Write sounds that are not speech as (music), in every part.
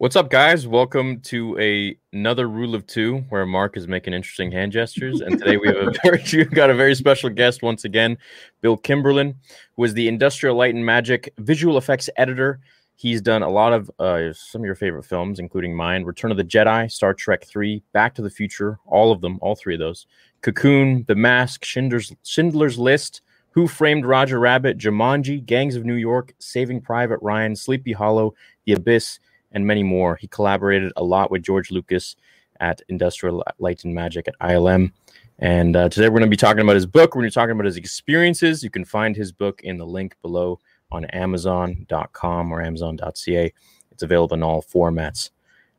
What's up, guys? Welcome to a another rule of two where Mark is making interesting hand gestures. And today we have a (laughs) very, got a very special guest once again, Bill Kimberlin, who is the Industrial Light and Magic visual effects editor. He's done a lot of uh, some of your favorite films, including mine, Return of the Jedi, Star Trek 3, Back to the Future, all of them, all three of those. Cocoon, The Mask, Schindler's, Schindler's List, Who Framed Roger Rabbit, Jumanji, Gangs of New York, Saving Private Ryan, Sleepy Hollow, The Abyss, and many more. He collaborated a lot with George Lucas at Industrial Light and Magic at ILM. And uh, today we're going to be talking about his book. We're going to be talking about his experiences. You can find his book in the link below on Amazon.com or Amazon.ca. It's available in all formats.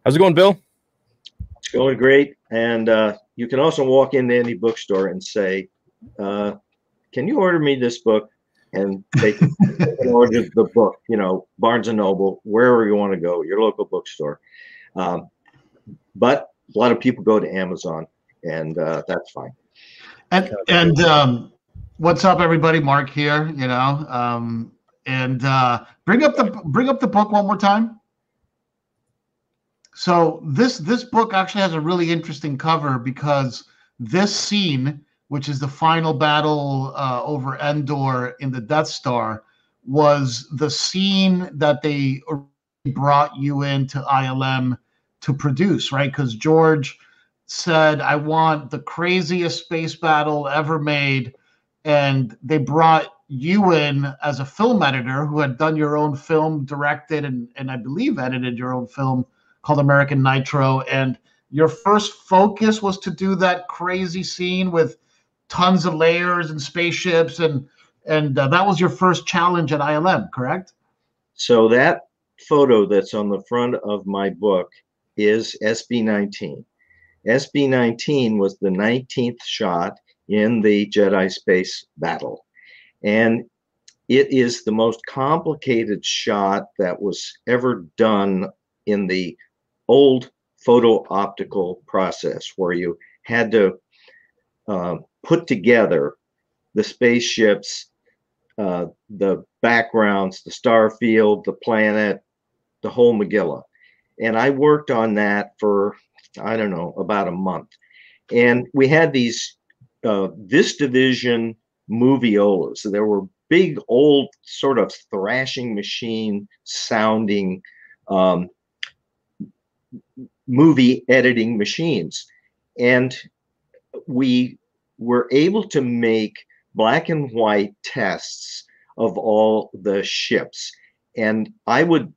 How's it going, Bill? It's going great. And uh, you can also walk into any bookstore and say, uh, Can you order me this book? And (laughs) they can order the book, you know, Barnes and Noble, wherever you want to go, your local bookstore. Um, but a lot of people go to Amazon, and uh, that's fine. And and um, what's up, everybody? Mark here. You know, um, and uh, bring up the bring up the book one more time. So this this book actually has a really interesting cover because this scene which is the final battle uh, over Endor in the Death Star, was the scene that they brought you into ILM to produce, right? Because George said, I want the craziest space battle ever made. And they brought you in as a film editor who had done your own film, directed, and, and I believe edited your own film called American Nitro. And your first focus was to do that crazy scene with tons of layers and spaceships and and uh, that was your first challenge at ILM, correct? So that photo that's on the front of my book is SB19. SB19 was the 19th shot in the Jedi space battle. And it is the most complicated shot that was ever done in the old photo optical process, where you had to uh, put together the spaceships, uh, the backgrounds, the star field, the planet, the whole Megillah. And I worked on that for, I don't know, about a month. And we had these uh, VistaVision moviolas. So there were big, old, sort of thrashing machine sounding um, movie editing machines. And we were able to make black and white tests of all the ships. And I would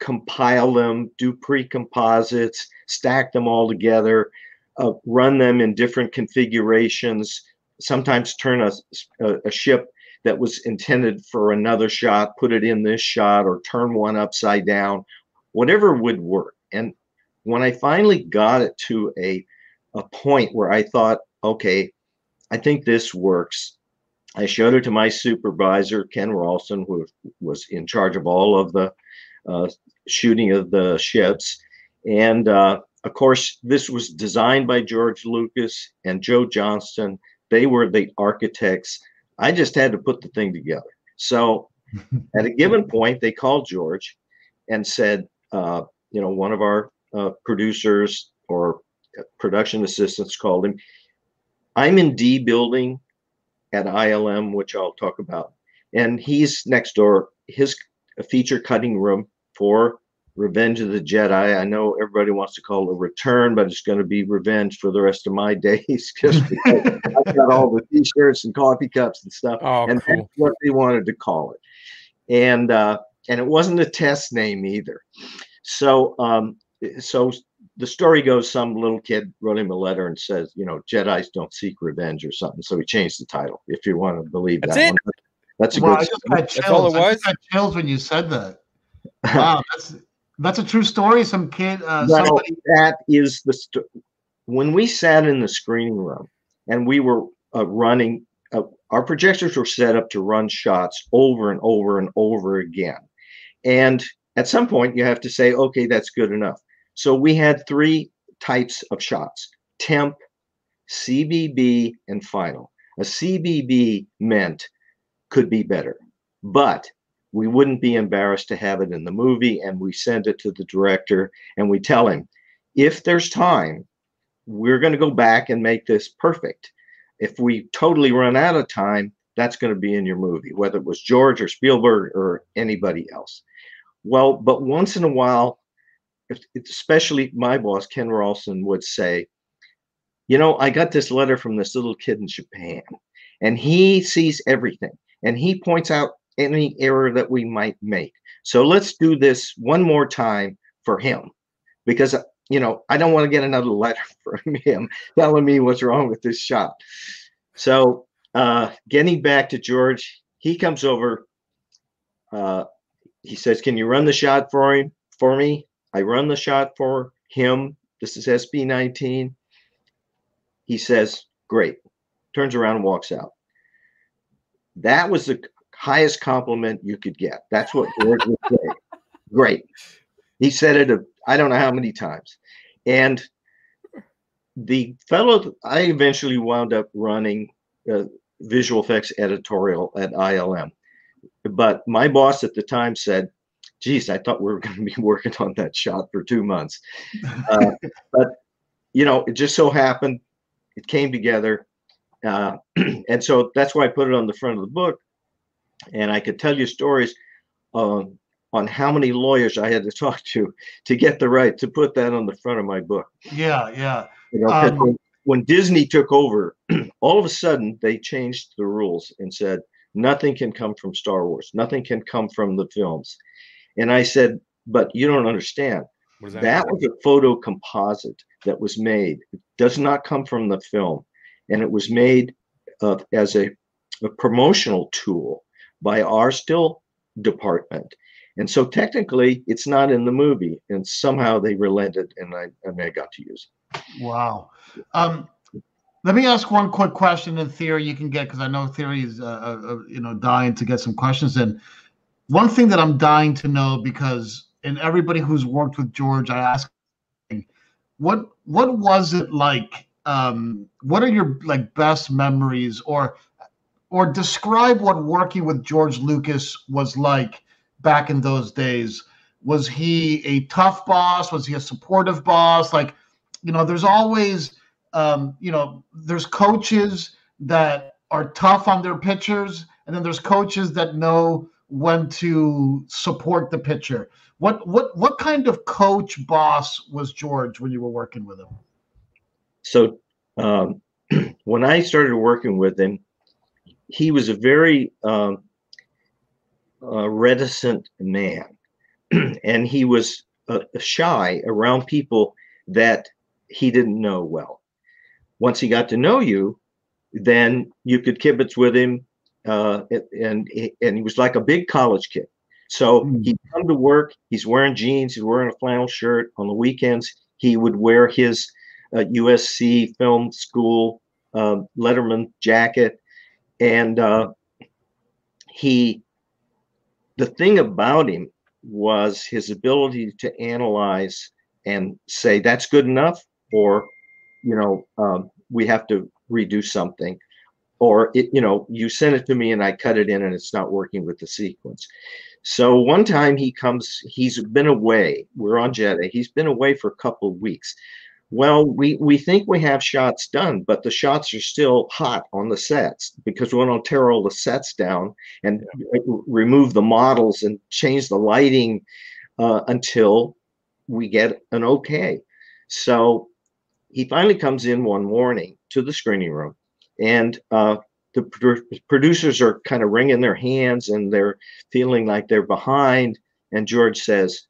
compile them, do pre composites, stack them all together, uh, run them in different configurations, sometimes turn a, a, a ship that was intended for another shot, put it in this shot, or turn one upside down, whatever would work. And when I finally got it to a, a point where I thought, okay, I think this works. I showed it to my supervisor, Ken Ralston, who was in charge of all of the uh, shooting of the ships. And uh, of course, this was designed by George Lucas and Joe Johnston. They were the architects. I just had to put the thing together. So (laughs) at a given point, they called George and said, uh, you know, one of our uh, producers or production assistants called him. I'm in D building at ILM, which I'll talk about, and he's next door. His feature cutting room for Revenge of the Jedi. I know everybody wants to call it a return, but it's going to be revenge for the rest of my (laughs) days just (laughs) because I've got all the t-shirts and coffee cups and stuff. Oh, and cool. that's what they wanted to call it. And uh, and it wasn't a test name either. So um, so the story goes some little kid wrote him a letter and says, you know, Jedi's don't seek revenge or something. So he changed the title, if you want to believe That's that it? one. That's a Wow, I good just story. got That's all chills. it I was? just chills when you said that. (laughs) Wow, that's that's a true story. Some kid, uh, Well, somebody. that is the st- when we sat in the screening room and we were uh, running uh, our projectors were set up to run shots over and over and over again and at some point you have to say okay that's good enough so we had three types of shots temp cbb and final. A cbb meant could be better but we wouldn't be embarrassed to have it in the movie and we send it to the director and we tell him if there's time we're going to go back and make this perfect. If we totally run out of time that's going to be in your movie whether it was george or spielberg or anybody else. Well but once in a while especially my boss ken ralston would say you know i got this letter from this little kid in japan and he sees everything and he points out any error that we might make. So let's do this one more time for him because you know I don't want to get another (laughs) letter from him telling me what's wrong with this shot. So uh, getting back to George, he comes over. Uh, he says, "Can you run the shot for him for me?" I run the shot for him. This is SB 19. He says, "Great." Turns around and walks out. That was the highest compliment you could get. That's what George would say. (laughs) Great. He said it, a, I don't know how many times. And the fellow, I eventually wound up running uh, visual effects editorial at ILM. But my boss at the time said, geez, I thought we were (laughs) going to be working on that shot for two months. Uh, but, you know, it just so happened it came together. Uh, (clears throat) and so that's why I put it on the front of the book and I could tell you stories on on how many lawyers I had to (laughs) talk to to get the right to put that on the front of my book. Yeah, yeah. You know, Um, when, when Disney took over, (clears throat) all of a sudden they changed the rules and said nothing can come from Star Wars, nothing can come from the films. And I said, but you don't understand. That, That was a photo composite that was made. It does not come from the film, and it was made uh, as a, a promotional tool by our still department. And so technically, it's not in the movie, and somehow they relented, and I, and I got to use it. Wow. Um, let me ask one quick question in theory you can get because I know theory is uh, uh, uh, you know dying to get some questions in. One thing that I'm dying to know because in everybody who's worked with George, I ask, what what was it like? Um, what are your like best memories, or or describe what working with George Lucas was like back in those days? Was he a tough boss? Was he a supportive boss? Like, you know, there's always, um, you know, there's coaches that are tough on their pitchers, and then there's coaches that know when to support the pitcher. What what what kind of coach boss was George when you were working with him? So um, (clears throat) when I started working with him, he was a very um, uh, reticent man, (clears throat) and he was uh, shy around people that he didn't know well. Once he got to know you, then you could kibitz with him, uh, and and he was like a big college kid. So Hmm. he'd come to work. He's wearing jeans. He's wearing a flannel shirt. On the weekends, he would wear his uh, USC Film School um, Letterman jacket, and uh, he. The thing about him was his ability to analyze and say that's good enough, or you know um, we have to redo something, or it you know you send it to me and I cut it in and it's not working with the sequence. So one time he comes, he's been away. We're on Jedi. He's been away for a couple of weeks. Well, we, we think we have shots done, but the shots are still hot on the sets because we want to tear all the sets down and yeah. remove the models and change the lighting uh, until we get an okay. So he finally comes in one morning to the screening room, and uh, the producers are kind of wringing their hands and they're feeling like they're behind. And George says,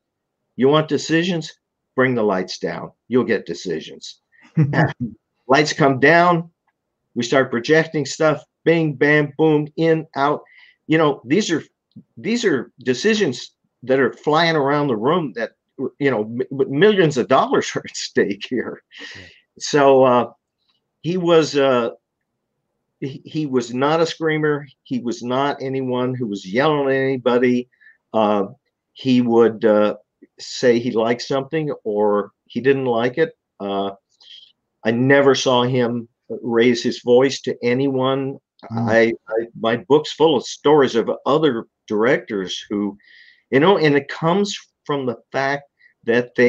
You want decisions? bring the lights down. You'll get decisions. (laughs) lights come down. We start projecting stuff. Bing, bam, boom, in, out. You know, these are these are decisions that are flying around the room that you know m- millions of dollars (laughs) are at stake here. So uh, he was uh, he, he was not a screamer. He was not anyone who was yelling at anybody. Uh, he would uh, say he liked something or he didn't like it. Uh, I never saw him raise his voice to anyone. Mm. I, I, my book's full of stories of other directors who, you know, and it comes from the fact that they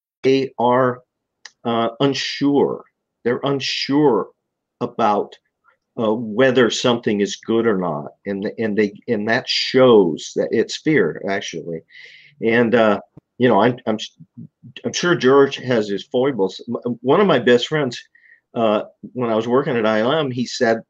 they are uh, unsure. They're unsure about uh, whether something is good or not, and and they and that shows that it's fear actually, and uh, you know I'm I'm I'm sure George has his foibles. One of my best friends, uh, when I was working at ILM, he said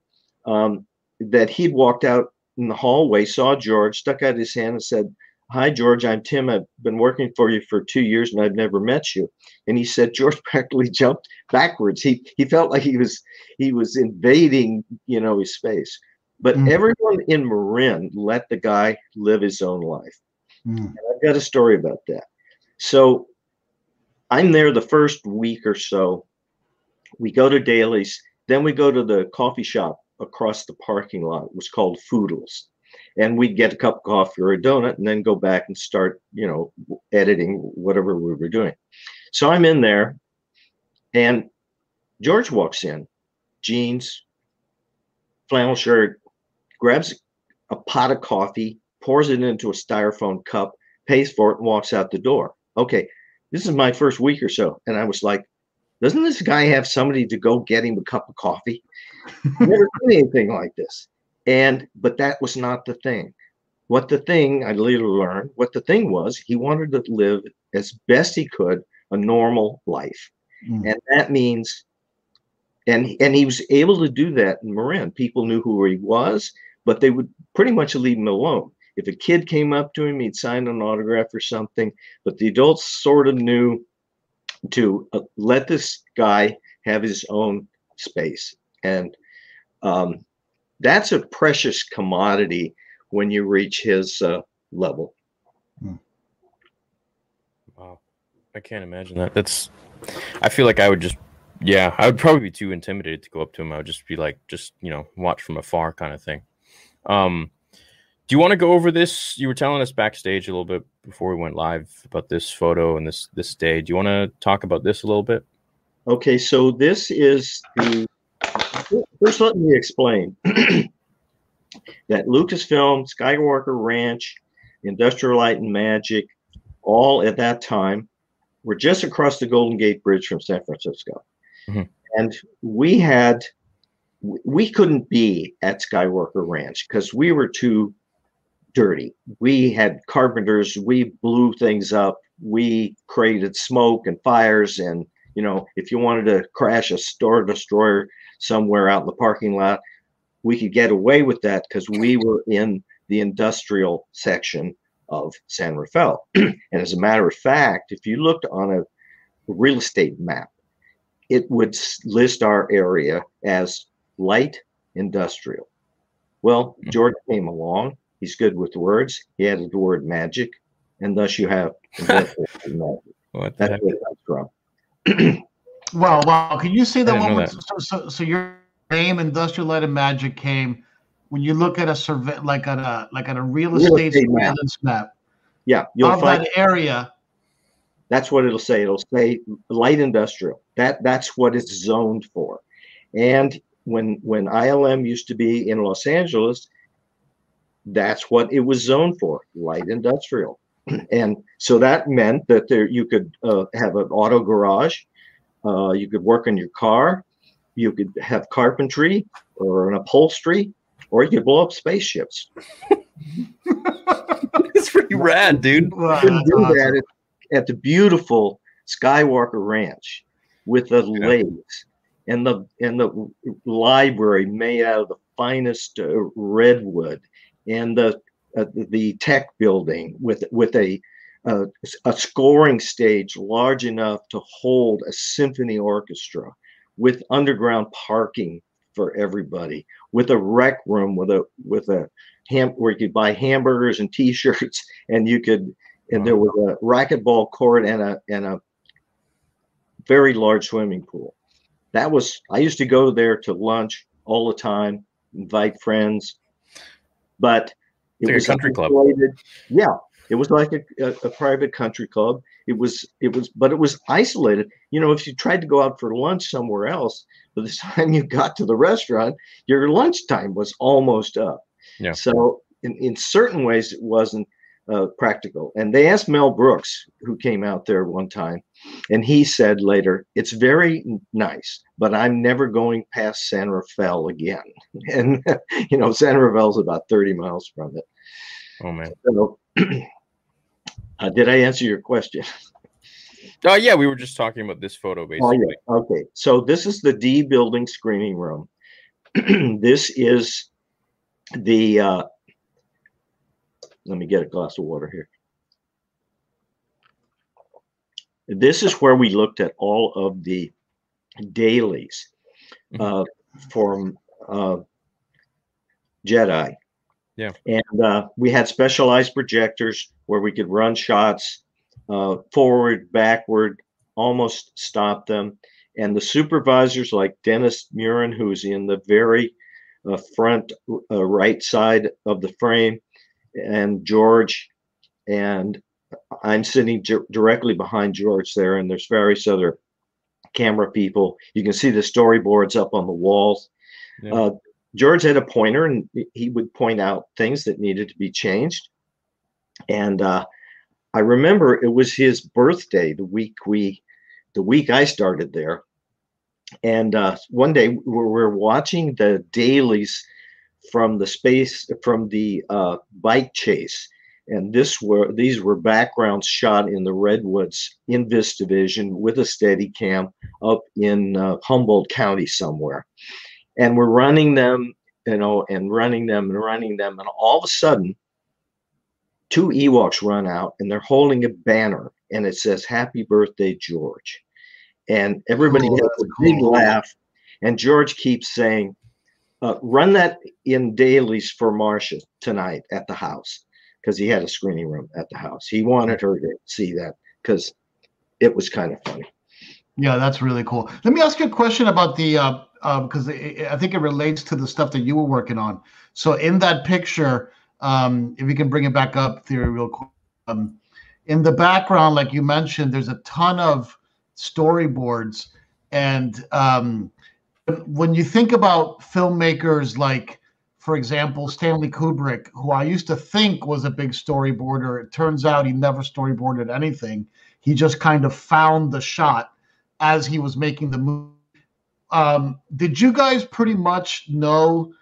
um, that he'd walked out in the hallway, saw George, stuck out his hand, and said, Hi, George, I'm Tim. I've been working for you for two years and I've never met you. And he said (laughs) George practically jumped backwards. He he felt like he was he was invading, you know, his space. But mm. everyone in Marin let the guy live his own life. Mm. I've got a story about that. So I'm there the first week or so. We go to Daly's, then we go to the coffee shop across the parking lot. It was called Foodles and we'd get a cup of coffee or a donut and then go back and start you know editing whatever we were doing. So i'm in there and george walks in jeans flannel shirt grabs a pot of coffee pours it into a styrofoam cup pays for it and walks out the door. Okay this is my first week or so and i was like doesn't this guy have somebody to go get him a cup of coffee? (laughs) Never did anything like this and but that was not the thing. What the thing I later learned, what the thing was, he wanted to live as best he could a normal life. Mm. And that means and and he was able to do that in Marin. People knew who he was, but they would pretty much leave him alone. If a kid came up to him, he'd sign an autograph or something. But the adults sort of knew to uh, let this guy have his own space. And um, that's a precious commodity when you reach his uh, level. Hmm. Wow, I can't imagine that. That's. I feel like I would just, yeah, I would probably be too intimidated to go up to him. I would just be like, just you know, watch from afar kind of thing. Um, do you want to go over this? You were telling us backstage a little bit before we went live about this photo and this this day. Do you want to talk about this a little bit? Okay, so this is the First, let me explain (clears throat) that Lucasfilm, Skywalker Ranch, Industrial Light and Magic, all at that time were just across the Golden Gate Bridge from San Francisco. Mm-hmm. And we had, we couldn't be at Skywalker Ranch because we were too dirty. We had carpenters, we blew things up, we created smoke and fires. And, you know, if you wanted to crash a Star Destroyer, somewhere out in the parking lot. We could get away with that because we were in the industrial section of San Rafael. (clears throat) and as a matter of fact, if you looked on a real estate map, it would list our area as light industrial. Well. Mm-hmm. George came along. He's good with words. He added the word magic, and thus you have. (laughs) What That's where it comes from. Well, well, can you say that one? That. So, so, so your name, Industrial Light and Magic, came when you look at a survey, like at a like at a real, real estate, estate map. map. Yeah, you'll of find that area. That's what it'll say. It'll say light industrial. That that's what it's zoned for. And when when ILM used to be in Los Angeles, that's what it was zoned for, light industrial. And so that meant that there you could uh, have an auto garage, uh, you could work on your car, you could have carpentry or an upholstery, or you could blow up spaceships. (laughs) it's pretty rad, dude. Wow, you can do awesome. that at, at, the beautiful Skywalker Ranch with the yeah. lakes and the and the library made out of the finest uh, redwood and the uh, the tech building with with a uh, a scoring stage large enough to hold a symphony orchestra with underground parking for everybody with a rec room with a with a ham where you could buy hamburgers and (laughs) t-shirts and you could and there was a racquetball court and a and a very large swimming pool. That was I used to go there to lunch all the time, invite friends, but it like was a country club. Yeah, it was like a, a, a, private country club. It was it was, but it was isolated. You know, if you tried to go out for lunch somewhere else, by the (laughs) time you got to the restaurant, your lunchtime was almost up. Yeah. So in, in certain ways, it wasn't uh, practical. And they asked Mel Brooks, who came out there one time, and he said later, "It's very nice, but I'm never going past San Rafael again." (laughs) And you know, San Rafael's about 30 miles from it. Oh man. So, uh, (clears throat) did I answer your question? Oh (laughs) uh, yeah, we were just talking about this photo basically. Oh, yeah. Okay, so this is the D building screening room. (clears throat) this is the uh, let me get a glass of water here. This is where we looked at all of the dailies mm-hmm. uh, from uh, Jedi. Yeah. And uh, we had specialized projectors where we could run shots uh, forward, backward, almost stop them. And the supervisors like Dennis Muren, who's in the very uh, front uh, right side of the frame, and George, and I'm sitting di- directly behind George there, and there's various other camera people. You can see the storyboards up on the walls. Yeah. Uh, George had a pointer, and he would point out things that needed to be changed. And uh, I remember it was his birthday the week we, the week I started there. And uh, one day we were watching the dailies from the space from the uh, bike chase and this were these were backgrounds shot in the redwoods in this VistaVision with a steady cam up in uh, humboldt county somewhere and we're running them you know and running them and running them and all of a sudden two ewoks run out and they're holding a banner and it says happy birthday george and everybody oh, has a big cool. laugh and george keeps saying uh, run that in dailies for Marcia tonight at the house because he had a screening room at the house. He wanted her to see that because it was kind of funny. Yeah, that's really cool. Let me ask you a question about the because uh, I think it relates to the stuff that you were working on. So in that picture, um, if you can bring it back up, theory, real quick. Um, in the background, like you mentioned, there's a ton of storyboards and um, when you think about filmmakers like for example stanley kubrick who i used to think was a big storyboarder it turns out he never storyboarded anything he just kind of found the shot as he was making the movie um, did you guys pretty much know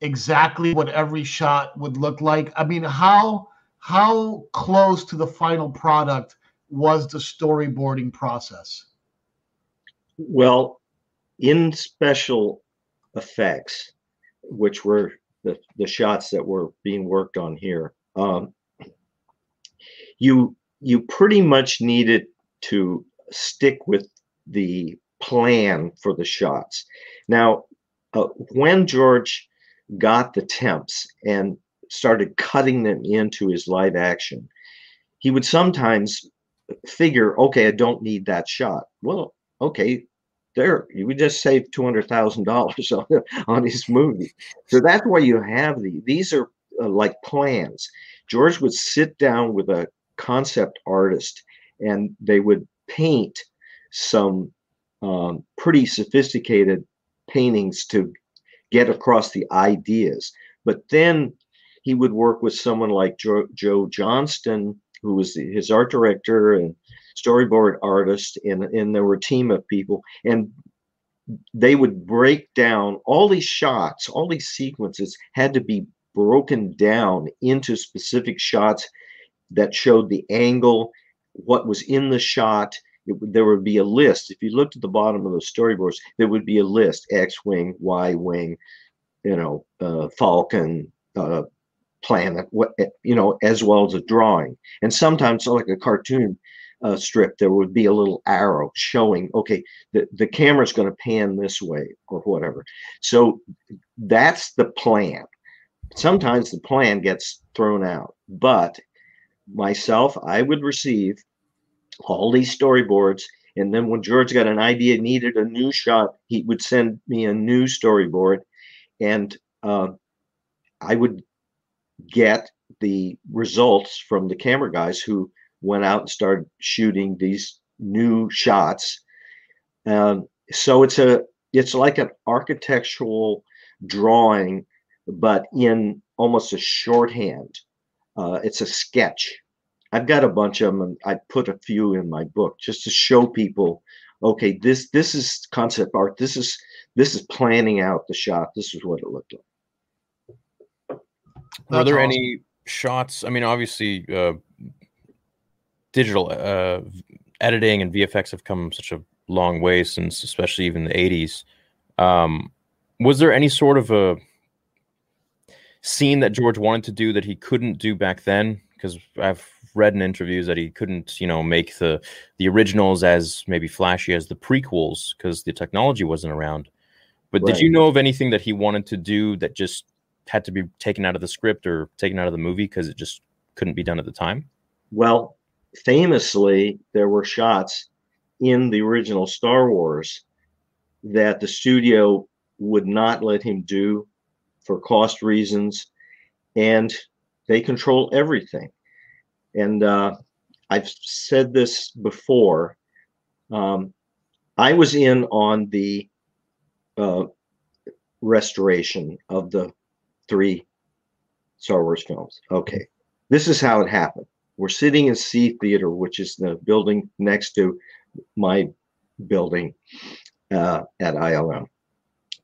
exactly what every shot would look like? I mean how how close to the final product was the storyboarding process? Well in special effects, which were the, the shots that were being worked on here, um, you you pretty much needed to stick with the plan for the shots. Now, uh, when George got the temps and started cutting them into his live action, he would sometimes figure, okay, I don't need that shot. Well, okay, there you would just save two hundred thousand dollars (laughs) on on his movie. So that's why you have the these are uh, like plans. George would sit down with a concept artist, and they would paint some um, pretty sophisticated paintings to get across the ideas. But then he would work with someone like Joe, Joe Johnston, who was his art director and storyboard artist, and, and there were a team of people. And they would break down all these shots, all these sequences had to be broken down into specific shots that showed the angle, what was in the shot, it, there would be a list. If you looked at the bottom of the storyboards, there would be a list: X wing, Y wing, you know, uh, Falcon, uh, planet, what you know, as well as a drawing. And sometimes, like a cartoon uh, strip, there would be a little arrow showing, okay, the the camera's going to pan this way or whatever. So that's the plan. Sometimes the plan gets thrown out, but myself, I would receive all these storyboards. And then when George got an idea, needed a new shot, he would send me a new storyboard, and uh, I would get the results from the camera guys who went out and started shooting these new shots. Um, so it's a it's like an architectural drawing, but in almost a shorthand. Uh, it's a sketch I've got a bunch of them, and I put a few in my book just to show people, okay, this this is concept art. This is this is planning out the shot. This is what it looked like. Were there awesome. any shots? I mean, obviously, uh, digital uh, editing and VFX have come such a long way since, especially even the '80s. Um, was there any sort of a scene that George wanted to do that he couldn't do back then? Because I've read in interviews that he couldn't, you know, make the the originals as maybe flashy as the prequels because the technology wasn't around. But right. did you know of anything that he wanted to do that just had to be taken out of the script or taken out of the movie because it just couldn't be done at the time? Well, famously, there were shots in the original Star Wars that the studio would not let him do for cost reasons, and they control everything and uh, I've said this before. Um, I was in on the uh, restoration of the three Star Wars films. Okay, this is how it happened. We're sitting in C Theater, which is the building next to my building uh, at ILM,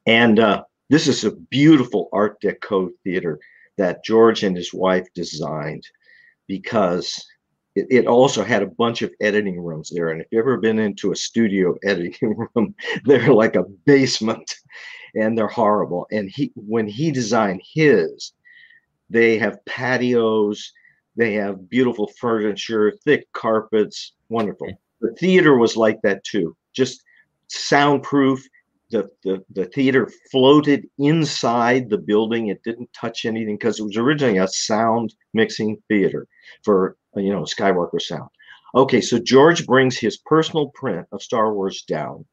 and uh, this is a beautiful Art Deco theater that George and his wife designed because it, it, also had a bunch of editing rooms there. And if you've ever been into a studio (laughs) editing room, they're like a basement (laughs) and they're horrible. And he when he designed his, they have patios, they have beautiful furniture, thick carpets, wonderful. The theater was like that too, just soundproof the, the, the theater floated inside the building. It didn't touch anything because it was originally a sound mixing theater for you know Skywalker sound. Okay, so George brings his personal print of Star Wars down,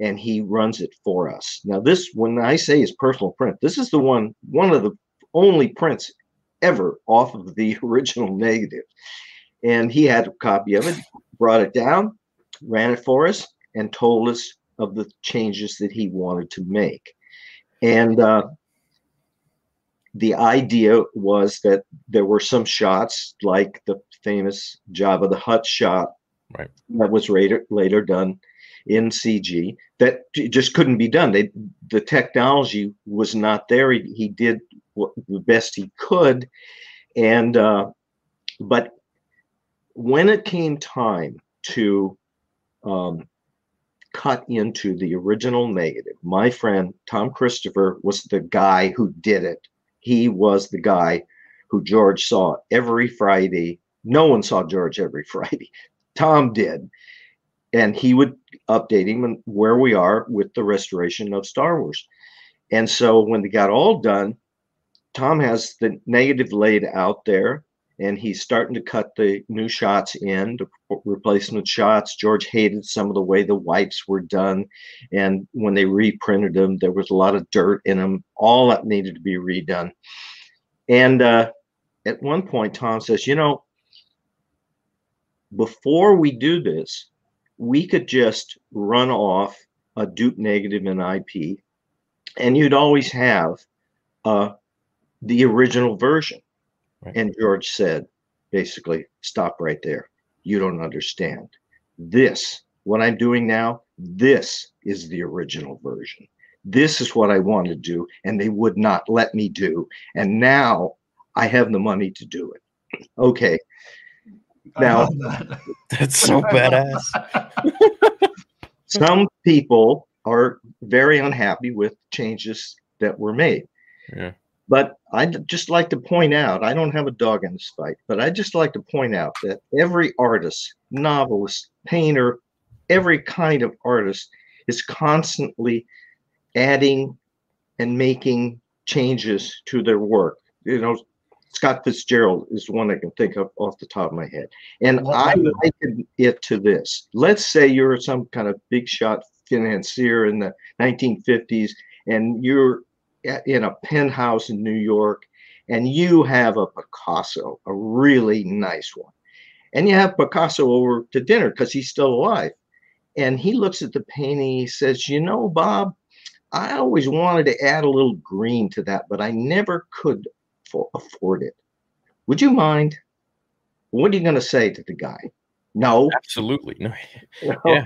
and he runs it for us. Now, this when I say his personal print, this is the one one of the only prints ever off of the (laughs) original negative, and he had a copy of it, brought it down, ran it for us, and told us of the changes that he wanted to make. And uh, the idea was that there were some shots, like the famous Jabba the Hutt shot, right. that was later later done in CG, that just couldn't be done. They, the technology was not there. He, he did what, the best he could, and uh, but when it came time to um, cut into the original negative. My friend Tom Christopher was the guy who did it. He was the guy who George saw every Friday. No one saw George every (laughs) Friday. Tom did. and he would update him where we are with the restoration of Star Wars. And so when they got all done, Tom has the negative laid out there and he's starting to cut the new shots in, the replacement shots. George hated some of the way the wipes were done. And when they reprinted them, there was a lot of dirt in them. All that needed to be redone. And uh, at one point, Tom says, You know, before we do this, we could just run off a dupe negative in IP, and you'd always have uh, the original version. Right. And George said, basically, stop right there. You don't understand. This, what I'm doing now, this is the original version. This is what I want to do, and they would not let me do. And now I have the money to do it. (clears throat) Okay. Now, that. (laughs) that's so badass. (laughs) some people are very unhappy with changes that were made. Yeah. But I'd just like to point out, I don't have a dog in this fight, but I'd just like to point out that every artist, novelist, painter, every kind of artist is constantly adding and making changes to their work. You know, Scott Fitzgerald is one I can think of off the top of my head. And I liken it to this. Let's say you're some kind of big shot financier in the 1950s and you're in a penthouse in New York and you have a Picasso, a really nice one. And you have Picasso over to dinner because he's still alive. And he looks at the painting, he says, You know, Bob, I always wanted to add a little green to that, but I never could for, afford it. Would you mind? What are you going to say to the guy? No, absolutely no. (laughs) yeah.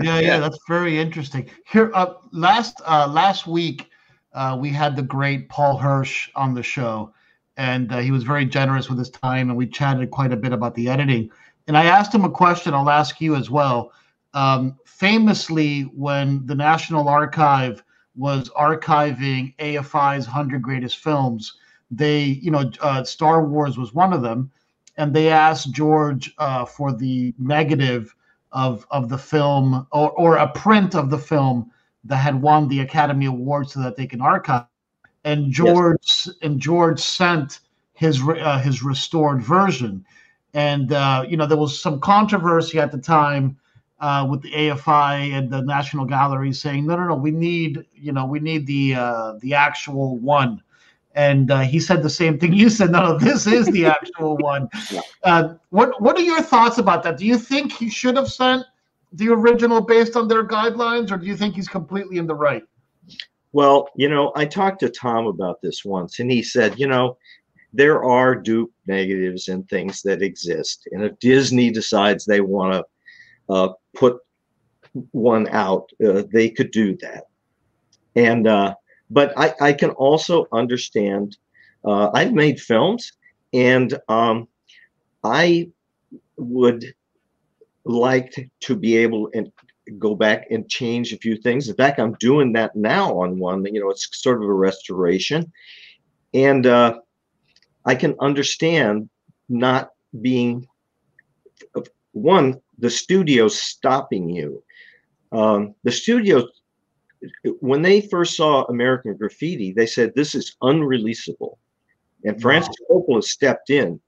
yeah, yeah, that's very interesting. Here, uh, last uh, last week, uh, we had the great Paul Hirsch on the show, and uh, he was very generous with his time, and we chatted quite a bit about the editing. And I asked him a question. I'll ask you as well. Um, famously, when the National Archive was archiving AFI's 100 greatest films, they, you know, uh, Star Wars was one of them, and they asked George uh, for the negative of of the film or, or a print of the film that had won the Academy Award so that they can archive. And George yes. and George sent his uh, his restored version, and uh, you know there was some controversy at the time uh, with the AFI and the National Gallery saying no no no we need you know we need the uh, the actual one and uh, he said the same thing (laughs) you said. No, no this is the actual one. (laughs) Uh, what What are your thoughts about that? Do you think he should have sent the original based on their guidelines, or do you think he's completely in the right? Well, you know, I talked to Tom about this once, and he said, you know, there are dupe negatives and things that exist, and if Disney decides they want to uh, put one out, uh, they could do that. And uh, but I, I can also understand. Uh, I've made films, and um, I would like to be able and go back and change a few things. In fact, I'm doing that now on one. You know, it's sort of a restoration, and uh, I can understand not being one the studio stopping you. Um, the studio when they first saw American Graffiti, they said this is unreleasable. And Francis wow. Coppola stepped in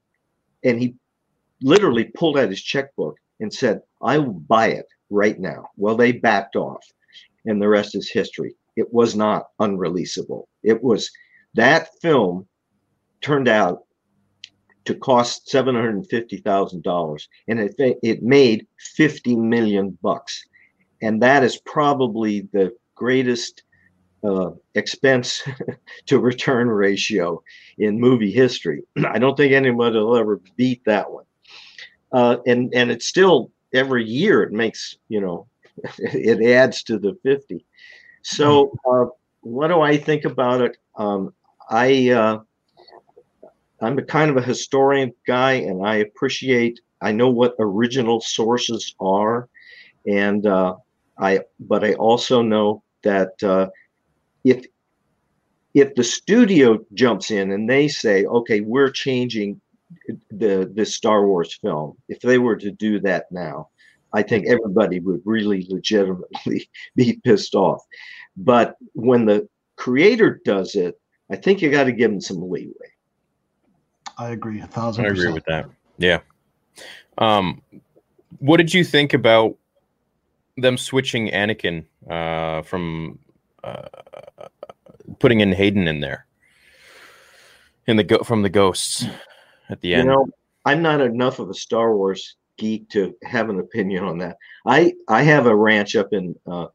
and he literally pulled out his checkbook and said, I will buy it right now. Well, they backed off, and the rest is history. It was not unreleasable. It was that film turned out to cost seven hundred and fifty thousand dollars, and it it made fifty million bucks, and that is probably the greatest uh, expense (laughs) to return ratio in movie history. (clears throat) I don't think anybody will ever beat that one. Uh, and and it's still every year it makes you know (laughs) it adds to the 50. So uh, what do I think about it? Um, I uh, I'm a kind of a historian guy, and I appreciate I know what original sources are, and uh, I but I also know that uh, if if the studio jumps in and they say, okay, we're changing the the Star Wars film, if they were to do that now, I think everybody would really legitimately (laughs) be pissed off. But when the creator does it, I think you got to give him some leeway. I agree a thousand. I agree with that. Yeah. Um, what did you think about them switching Anakin uh, from uh, putting in Hayden in there in the go from the ghosts at the end? You know, I'm not enough of a Star Wars geek to have an opinion on that. I I have a ranch up in uh,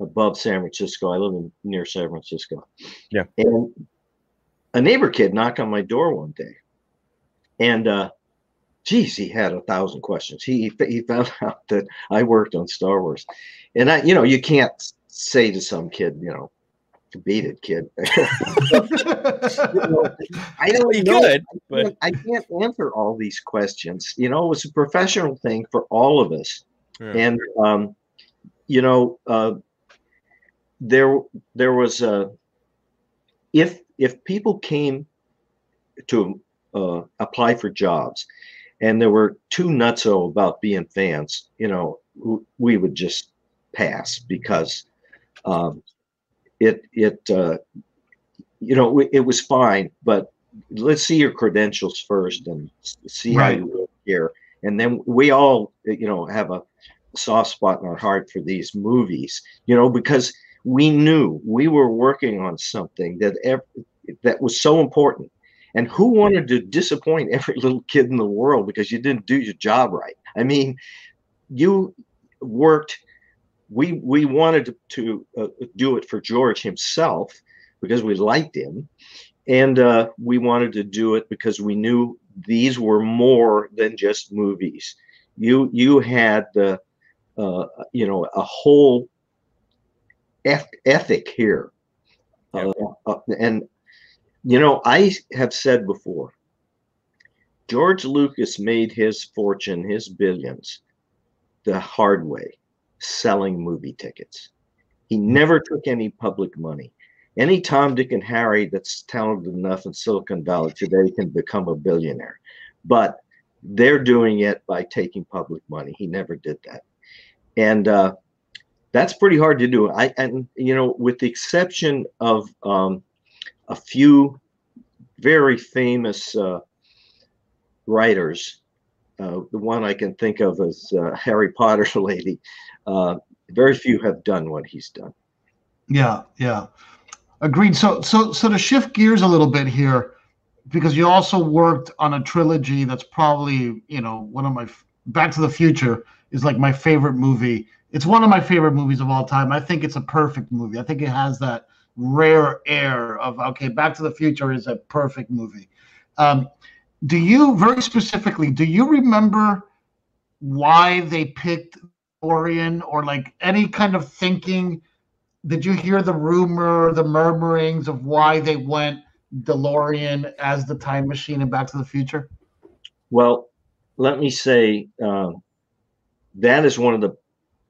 above San Francisco. I live in near San Francisco. Yeah. And a neighbor kid knocked on my door one day, and uh, geez, he had a thousand questions. He he found (laughs) out that I worked on Star Wars, and I, you know, you can't say to some kid, you know, beat it, kid. (laughs) you know, I don't You know. could, I, can't, I can't answer all these questions. You know, it's a professional thing for all of us, Yeah. and um, you know, uh, there there was a if if people came to uh, apply for jobs and there were too nutso about being fans, you know, we would just pass because um, it it uh, you know it was fine, but let's see your credentials first and see Right. how you work here, and then we all you know have a soft spot in our heart for these movies, you know, because we knew we were working on something that ev- that was so important. And who wanted to disappoint every little kid in the world because you didn't do your job right? I mean, you worked. We we wanted to, to uh, do it for George himself because we liked him, and uh, we wanted to do it because we knew these were more than just movies. You you had the uh, you know a whole eth- ethic here, uh, uh, and you know I have said before. George Lucas made his fortune, his billions, the hard way, selling movie tickets. He never took any public money. Any Tom, Dick, and Harry that's talented enough in Silicon Valley today can become a billionaire. But they're doing it by taking public money. He never did that. And uh, that's pretty hard to do. I and you know, with the exception of um, a few very famous uh, writers, uh, the one I can think of is uh, (laughs) Harry Potter lady. Uh, very few have done what he's done. Yeah, yeah. Agreed. So so so to shift gears a little bit here, because you also worked on a trilogy that's probably, you know, one of my Back to the Future is like my favorite movie. It's one of my favorite movies of all time. I think it's a perfect movie. I think it has that rare air of okay, Back to the Future is a perfect movie. Um, do you very specifically, do you remember why they picked Orion or like any kind of thinking? did you hear the rumor, the murmurings of why they went DeLorean as the time machine in Back to the Future? Well, let me say uh, that is one of the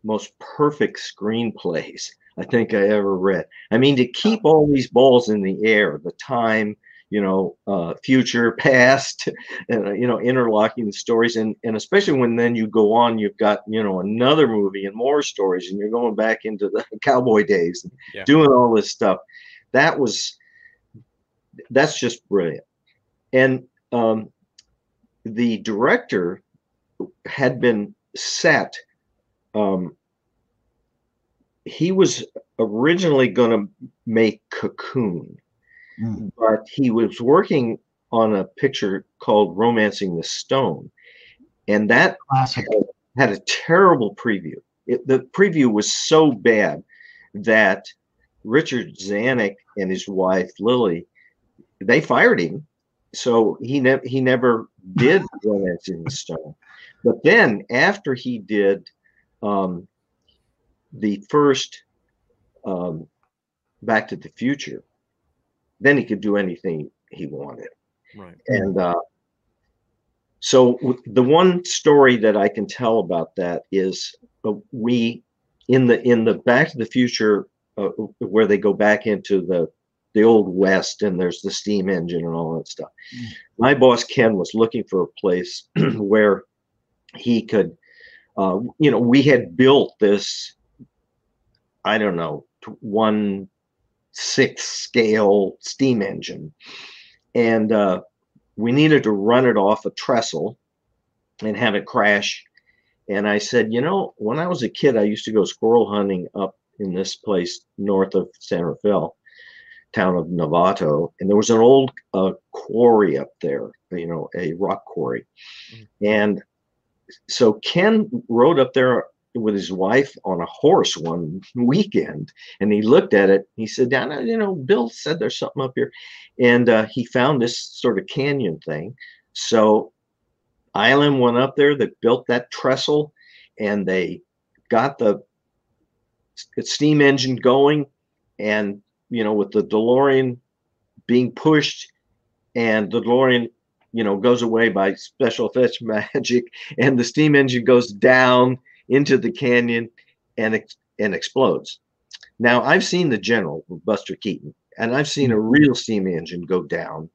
most perfect screenplays I think I ever read. I mean, to keep all these balls in the air, the time, you know, uh, future, (laughs) past, and, you know, interlocking the stories, and and especially when then you go on, you've got you know another movie and more stories, and you're going back into the (laughs) cowboy days, and Yeah. doing all this stuff. That was that's just brilliant, and um, the director had been set. Um, he was originally going to make Cocoon, Mm. but he was working on a picture called Romancing the Stone, and that Classic. had a terrible preview. It, the preview was so bad that Richard Zanuck and his wife Lili they fired him, so he never he never (laughs) did Romancing the Stone. But then after he did um, the first um, Back to the Future, then he could do anything he wanted. Right. And uh, so w- the one story that I can tell about that is uh, we in the in the Back to the Future uh, where they go back into the the old west and there's the steam engine and all that stuff. Mm. My boss Ken was looking for a place (clears throat) where he could uh, you know, we had built this, I don't know, one sixth scale steam engine, and uh, we needed to run it off a trestle and have it crash. And I said, you know, when I was a kid, I used to go squirrel hunting up in this place north of San Rafael, town of Novato, and there was an old uh, quarry up there, you know, a rock quarry. Mm-hmm. And so Ken rode up there with his wife on a horse one weekend and he looked at it. He said "Dana, you know bill said there's something up here. And uh, he found this sort of canyon thing. So ILM went up there they built that trestle and they got the steam engine going and you know with the delorean being pushed and the delorean you know goes away by special effects (laughs) magic and the steam engine goes down into the canyon and and explodes. Now I've seen the General Buster Keaton, and I've seen a mm-hmm. real steam engine go down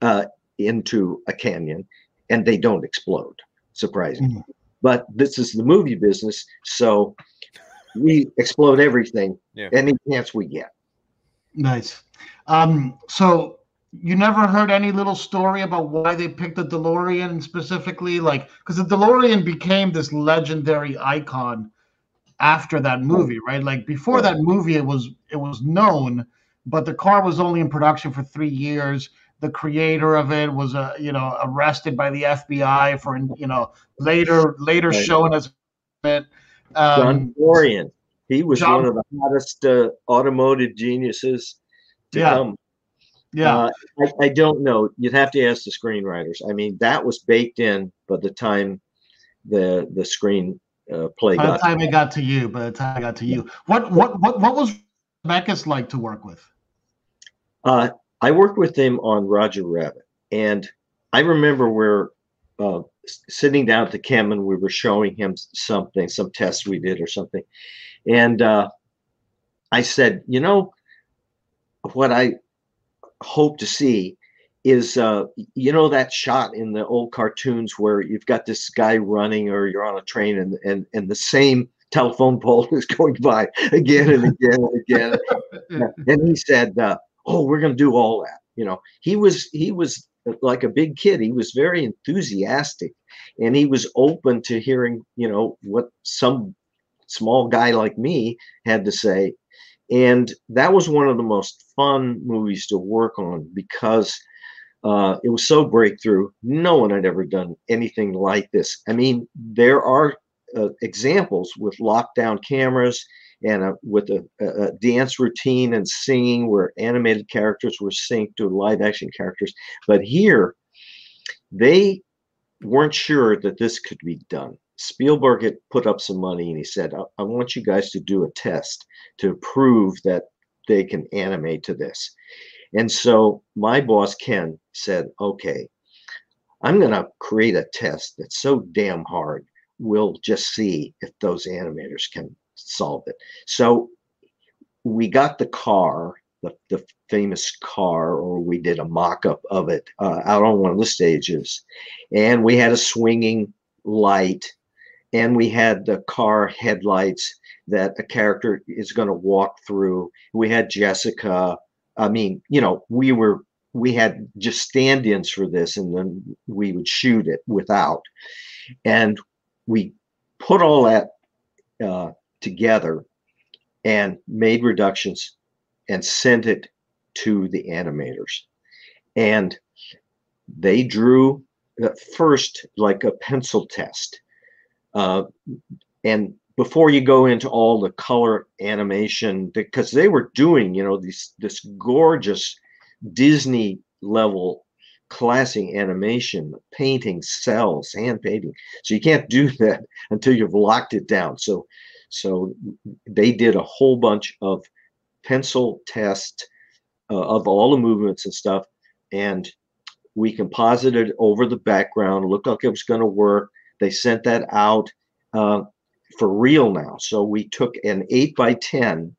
uh, into a canyon, and they don't explode. Surprising, mm-hmm. but this is the movie business, so we explode everything yeah. any chance we get. Nice. Um, so you never heard any little story about why they picked the DeLorean specifically? Like, because the DeLorean became this legendary icon after that movie, right? Like before that movie, it was it was known, but the car was only in production for three years. The creator of it was, uh, you know, arrested by the FBI for, you know, later later right. shown as it. Um, John DeLorean. He was John, one of the hottest uh, automotive geniuses to yeah. come yeah, uh, I, I, don't know. You'd have to ask the screenwriters. I mean, that was baked in by the time the the screen uh, play. By the time it got to you, by the time it got to you, what what what what was Zemeckis like to work with? Uh, I worked with him on Roger Rabbit, and I remember we're uh, sitting down at the KEM and we were showing him something, some tests we did or something, and uh, I said, you know, what I hope to see is uh, you know that shot in the old cartoons where you've got this guy running or you're on a train and and, and the same telephone pole (laughs) is going by again and again and again? (laughs) And he said uh, oh we're going to do all that you know? He was he was like a big kid. He was very enthusiastic and he was open to hearing you know what some small guy like me had to say and that was one of the most fun movies to work on because uh, it was so breakthrough. No one had ever done anything like this. I mean, there are uh, examples with lockdown cameras and a, with a, a, dance routine and singing where animated characters were synced to live action characters. But here, they weren't sure that this could be done. Spielberg had put up some money and he said, I, I want you guys to do a test to prove that they can animate to this. And so my boss, Ken, said, okay, I'm going to create a test that's so damn hard, we'll just see if those animators can solve it. So we got the car, the, the famous car, or we did a mock up of it uh, out on one of the stages. And we had a swinging light and we had the car headlights that a character is going to walk through. We had Jessica. I mean, you know, we were we had just stand-ins for this, and then we would shoot it without, and we put all that uh, together and made reductions and sent it to the animators, and they drew at first like a pencil test uh, and before you go into all the color animation, because they were doing, you know, these this gorgeous Disney level classic animation, painting cels, hand painting. So you can't do (laughs) that until you've locked it down. So so they did a whole bunch of pencil test uh, of all the movements and stuff, and we composited over the background. Looked like it was going to work. They sent that out uh, for real now. So we took an 8 by 10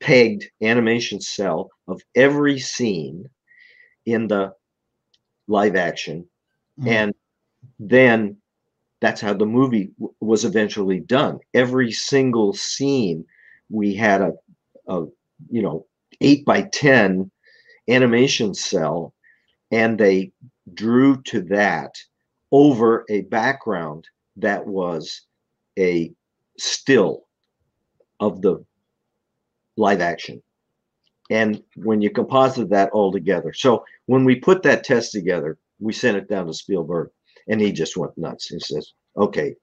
pegged animation cel of every scene in the live action mm-hmm. and then that's how the movie w- was eventually done. Every single scene, we had a, a you know eight by ten animation cel, and they drew to that over a background that was a still of the live action. And when you composite that all together, so when we put that test together, we sent it down to Spielberg and he just went nuts. He says, okay,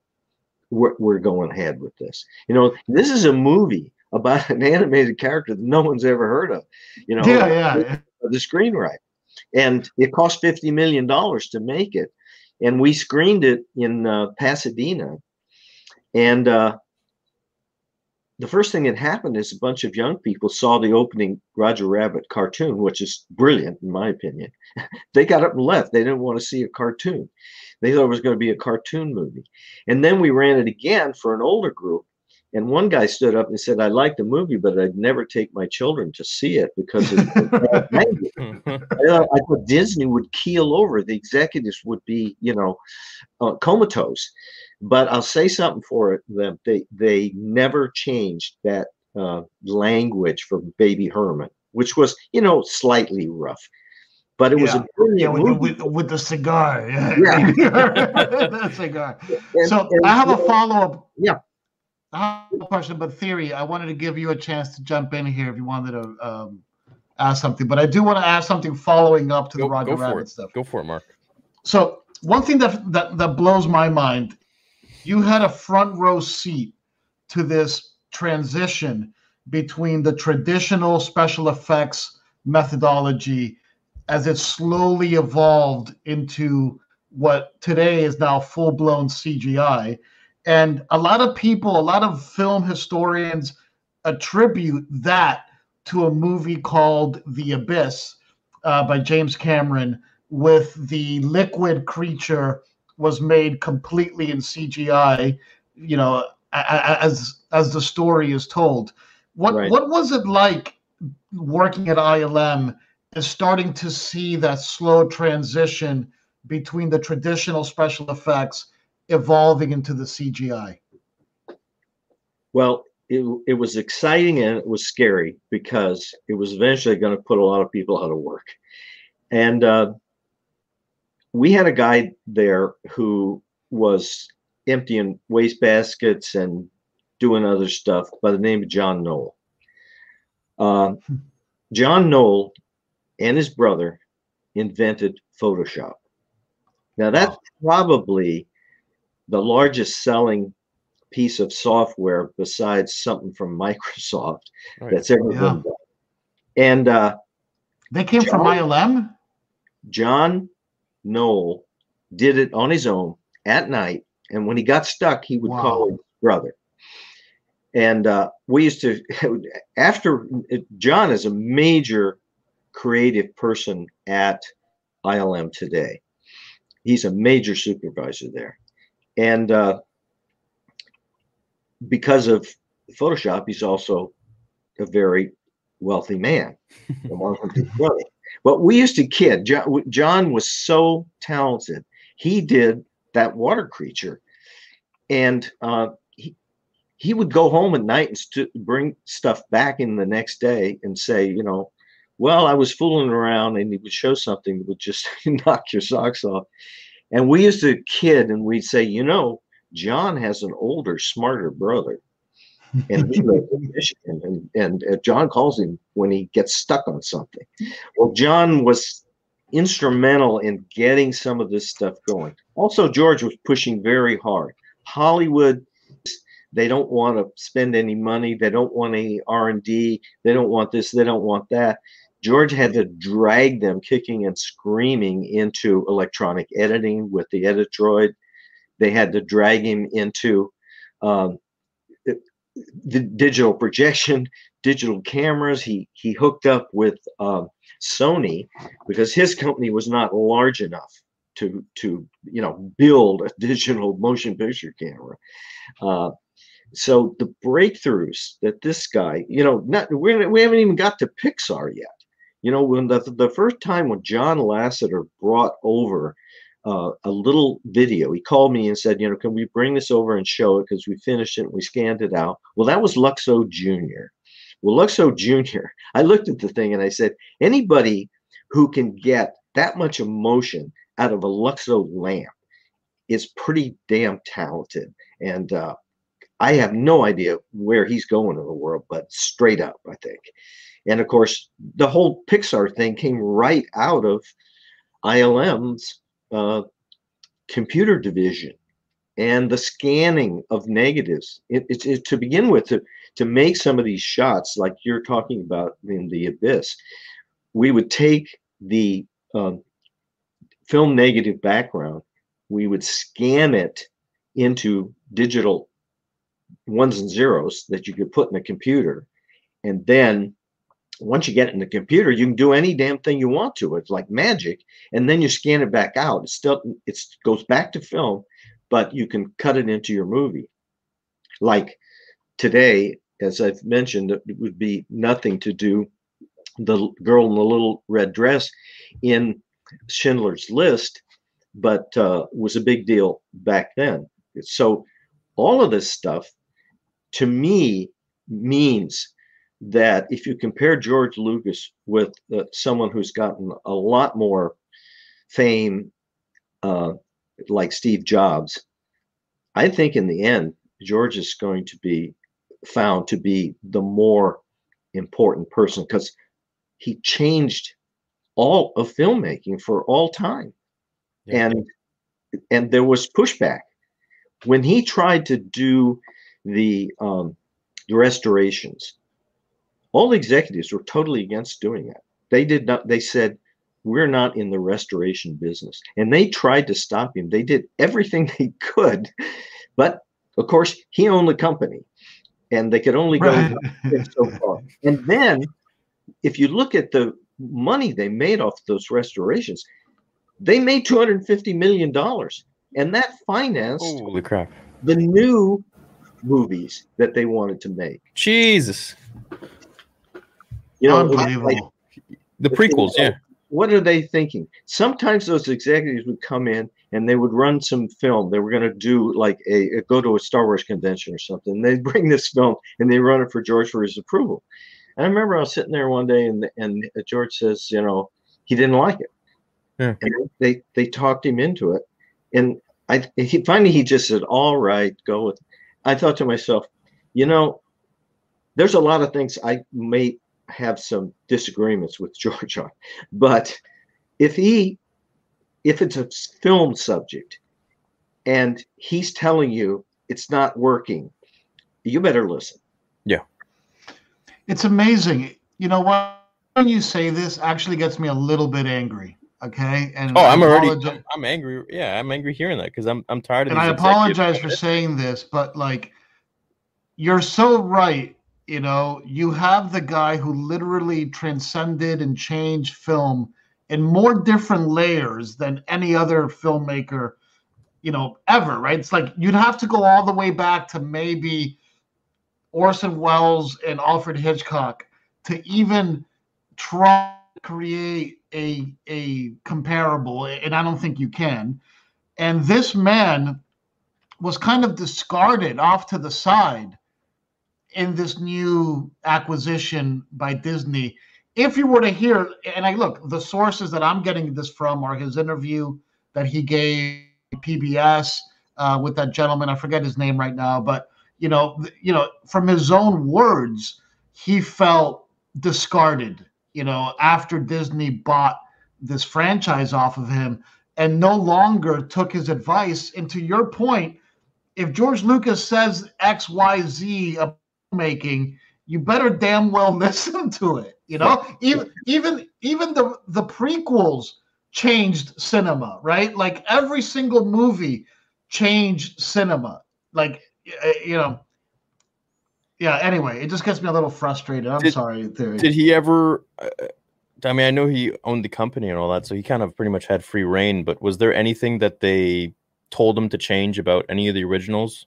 we're, we're going ahead with this. You know, this is a movie about (laughs) an animated character that no one's ever heard of. You know, yeah, yeah, yeah. the screenwriter. and it cost fifty million dollars to make it, and we screened it in uh, Pasadena, and uh, the first thing that happened is a bunch of young people saw the opening Roger Rabbit cartoon, which is brilliant in my opinion. (laughs) they got up and left. They didn't want to see a cartoon. They thought it was going to be a cartoon movie. And then we ran it again for an older group. And one guy stood up and said, I like the movie, but I'd never take my children to see it because of the (laughs) language. (laughs) I thought, I thought Disney would keel over. The executives would be, you know, uh, comatose. But I'll say something for them. They they never changed that uh, language for Baby Herman, which was, you know, slightly rough. But it was Yeah. a brilliant Yeah, with, the, movie. with, with the cigar. Yeah. (laughs) Yeah. the cigar. And- So and, I have a follow up. Yeah. I have a question, but theory. I wanted to give you a chance to jump in here if you wanted to um, ask something. But I do want to ask something following up to Go, the Roger Rabbit it. stuff. Go for it, Mark. So one thing that, that that blows my mind, you had a front row seat to this transition between the traditional special effects methodology as it slowly evolved into what today is now full-blown CGI. And a lot of people, a lot of film historians attribute that to a movie called The Abyss uh, by James Cameron, with the liquid creature was made completely in CGI. You know, as as the story is told. What Right. what was it like working at ILM and starting to see that slow transition between the traditional special effects evolving into the CGI? Well, it, it was exciting and it was scary because it was eventually going to put a lot of people out of work. And uh, we had a guy there who was emptying waste baskets and doing other stuff by the name of John Knoll. Uh, John Knoll and his brother invented Photoshop. Now, that's probably the largest selling piece of software besides something from (laughs) Microsoft Right. that's ever Yeah. been done. And uh, They came from John- ILM. John Knoll did it on his own at night. And when he got stuck, he would call his brother. And uh, we used to, (laughs) after John is a major creative person at ILM today. He's a major supervisor there. And uh, because of Photoshop, he's also a very wealthy man. along with his brother. But we used to kid. John, John was so talented. He did that water creature, and uh, he he would go home at night and st- bring stuff back in the next day and say, you know, well, I was fooling around, and he would show something that would just (laughs) knock your socks off. And we used to kid, and we'd say, you know, John has an older, smarter brother and he lives in (laughs) Michigan. And, and uh, John calls him when he gets stuck on something. Well, John was instrumental in getting some of this stuff going. Also, George was pushing very hard. Hollywood, they don't want to spend any money. They don't want any R and D. They don't want this. They don't want that. George had to drag them kicking and screaming into electronic editing with the Editroid. They had to drag him into um, the digital projection, digital cameras. He he hooked up with um, Sony because his company was not large enough to to you know build a digital motion picture camera. Uh, so the breakthroughs that this guy, you know, not we we haven't even got to Pixar yet. You know, when the the first time when John Lasseter brought over uh, a little video. He called me and said, you know, can we bring this over and show it because we finished it and we scanned it out. Well, that was Luxo Jr. Well, Luxo (laughs) Jr. I looked at the thing and I said, anybody who can get that much emotion out of a Luxo lamp is pretty damn talented. And uh, I have no idea where he's going in the world, but straight up, I think. And of course, the whole Pixar thing came right out of ILM's uh, computer division and the scanning of negatives. It, it, it, to begin with, to, to make some of these shots, like you're talking about in the abyss, we would take the um, film negative background, we would scan it into digital ones and zeros that you could put in a computer. And then once you get it in the computer, you can do any damn thing you want to. It's like magic. And then you scan it back out. It still it goes back to film, but you can cut it into your movie. Like today, as I've mentioned, it would be nothing to do the girl in the little red dress in Schindler's List, but uh, was a big deal back then. So all of this stuff to me means that if you compare George Lucas with uh, someone who's gotten a lot more fame, uh, like Steve Jobs, I think in the end, George is going to be found to be the more important person because he changed all of filmmaking for all time. Yeah. And and there was pushback when he tried to do the um, the restorations all the executives were totally against doing that. They did not, they said, we're not in the restoration business. And they tried to stop him. They did everything (laughs) they could. But of course, he owned the company and they could only go right. (laughs) so far. And then if you look at the money they made off those restorations, they made $250 million. And that financed Holy crap. the new movies that they wanted to make. Jesus. You know, like, the prequels, yeah. What are they thinking? Sometimes those executives would come in and they would run some film. They were going to do like a, a, go to a Star Wars convention or something. They'd (laughs) bring this film and they run it for George for his approval. And I remember I was sitting there one day and and George says, you know, he didn't like it. Yeah. And they they talked him into it. And I he finally he just said, "All right, go with." It. I thought to myself, you know, there's a lot of things I may have some disagreements with (laughs) George on. But if he, if it's a film subject and he's telling you it's not working, you better listen. Yeah. It's amazing. You know, what? when you say this actually gets me a little bit angry. Okay. And oh, I'm already, I'm, I'm, angry. Yeah. I'm angry hearing that because I'm, I'm tired of And I apologize for saying this, but like, you're so right you know, you have the guy who literally transcended and changed film in more different layers than any other filmmaker, you know, ever, right? It's like you'd have to go all the way back to maybe Orson Welles and Alfred Hitchcock to even try create a a comparable, and I don't think you can. And this man was kind of discarded off to the side in this new acquisition by Disney. If you were to hear, and I look, the sources that I'm getting this from are his interview that he gave PBS uh, with that gentleman. I forget his name right now, but you know, you know, from his own words, he felt discarded. You know, after Disney bought this franchise off of him and no longer took his advice. And to your point, if George Lucas says X, Y, Z making, you better damn well (laughs) listen to it. You know, even even even the the prequels changed cinema, right? Like every single movie changed cinema. Like you know, yeah. Anyway, it just gets me a little frustrated. I'm did, sorry. Theory. Did he ever? Uh, I mean, I know he owned the company and all that, so he kind of pretty much had free reign. But was there anything that they told him to change about any of the originals?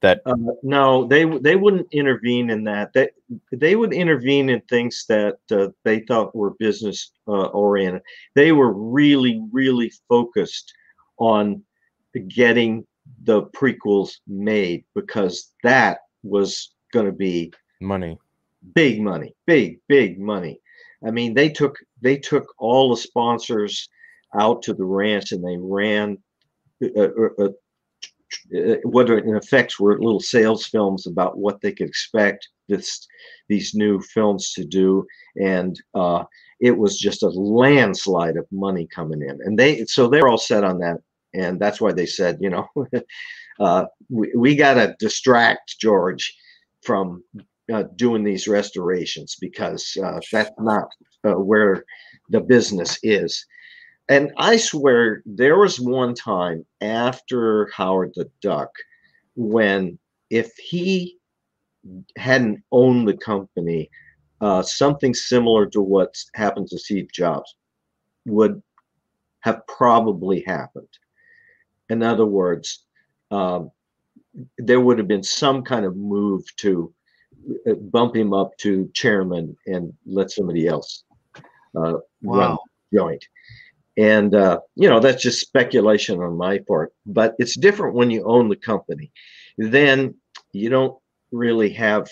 That uh, no, they they wouldn't intervene in that. They they would intervene in things that uh, they thought were business uh, oriented. They were really really focused on getting the prequels made because that was going to be money, big money, big big money. I mean, they took they took all the sponsors out to the ranch and they ran uh, uh, uh, what in effect were little sales films about what they could expect this these new films to do. And uh, it was just a landslide of money coming in. And they so they're all set on that. And that's why they said you know (laughs) uh, we, we got to distract george from uh, doing these restorations because uh, that's not uh, where the business is. And I swear there was one time after Howard the Duck when if he hadn't owned the company, uh, something similar to what happened to Steve Jobs would have probably happened. In other words, um, there would have been some kind of move to uh, bump him up to chairman and let somebody else uh, wow. run joint. And uh, you know that's just speculation on my part, but it's different when you own the company. Then you don't really have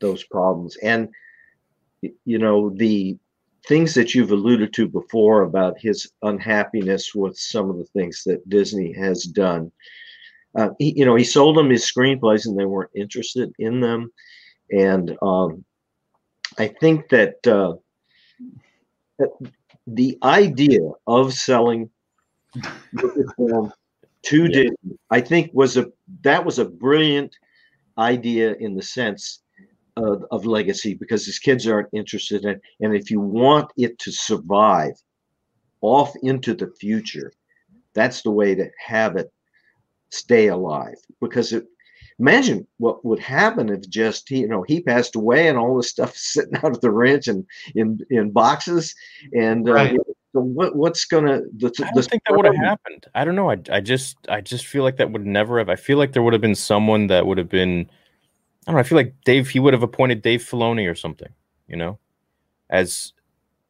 those problems. And you know the things that you've alluded to before about his unhappiness with some of the things that Disney has done. Uh, he, you know, he sold them his screenplays and they weren't interested in them. And um, I think that, uh, that the idea of selling (laughs) to yeah. Disney, I think, was a that was a brilliant idea in the sense of, of legacy because his kids aren't interested in, it. and if you want it to survive off into the future, that's the way to have it stay alive because it imagine what would happen if just he, you know, he passed away and all this stuff (laughs) sitting out at the ranch and in in boxes and uh, right. so what what's gonna the, I don't think that would have happened. I don't know. I I just I just feel like that would never have. I feel like there would have been someone that would have been. I don't know. I feel like Dave. He would have appointed Dave Filoni or something. You know, as